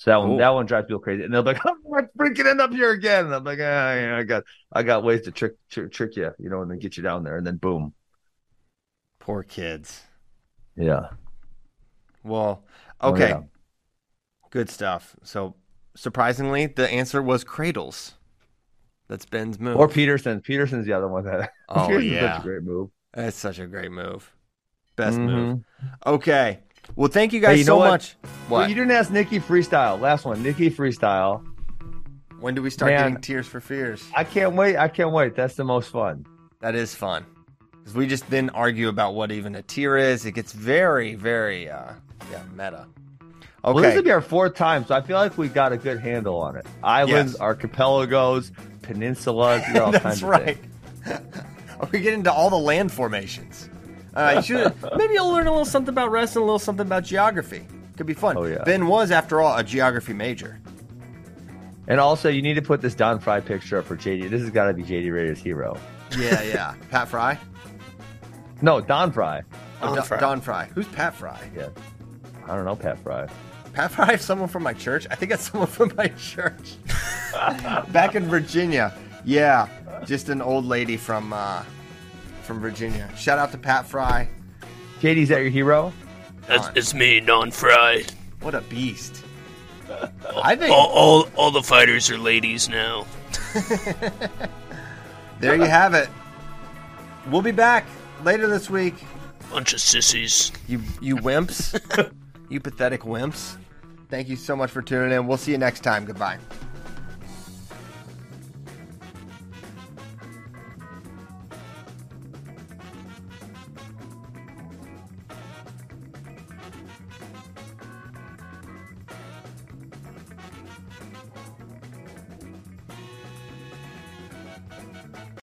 So that one Cool. that one drives people crazy, and they'll be like, "I'm not freaking end up here again." And I'm like, ah, yeah, "I got I got ways to trick, trick trick you, you know, and then get you down there, and then boom, Poor kids. yeah, Well, Oh, okay, yeah. good stuff. So surprisingly, the answer was cradles. That's Ben's move. Or Peterson. Peterson's the other one that. Oh, Peterson's yeah. such a great move. That's such a great move. Best Mhm. move. Okay. Well, thank you guys Hey, you know so what? much. Well, you didn't ask Nikki Freestyle. Last one, Nikki Freestyle. when do we start Man. getting Tears for Fears? I can't wait. I can't wait. That's the most fun. That is fun. Because we just then argue about what even a tier is. It gets very, very, uh, yeah, meta. Well, this Okay. will be our fourth time, so I feel like we got a good handle on it. Islands, Yes. archipelagos, peninsulas, you know, all That's kinds of right. things. we get into all the land formations. Uh, should maybe you'll learn a little something about wrestling, a little something about geography. Could be fun. Oh, yeah. Ben was, after all, a geography major. And also, you need to put this Don Frye picture up for JD. This has got to be JD Rader's hero. Yeah, yeah. Pat Fry. No, Don Frye. Oh, Don Don, Frye. Don Frye. Who's Pat Fry? Yeah. I don't know, Pat Fry. Pat Fry is someone from my church. I think that's someone from my church. Back in Virginia. Yeah, just an old lady from uh, from Virginia. Shout out to Pat Fry. JD's that your hero? It's, it's me, Don Frye. What a beast. I think All, all, all the fighters are ladies now. there you have it. We'll be back later this week. Bunch of sissies. You you wimps. you pathetic wimps. Thank you so much for tuning in. We'll see you next time. Goodbye.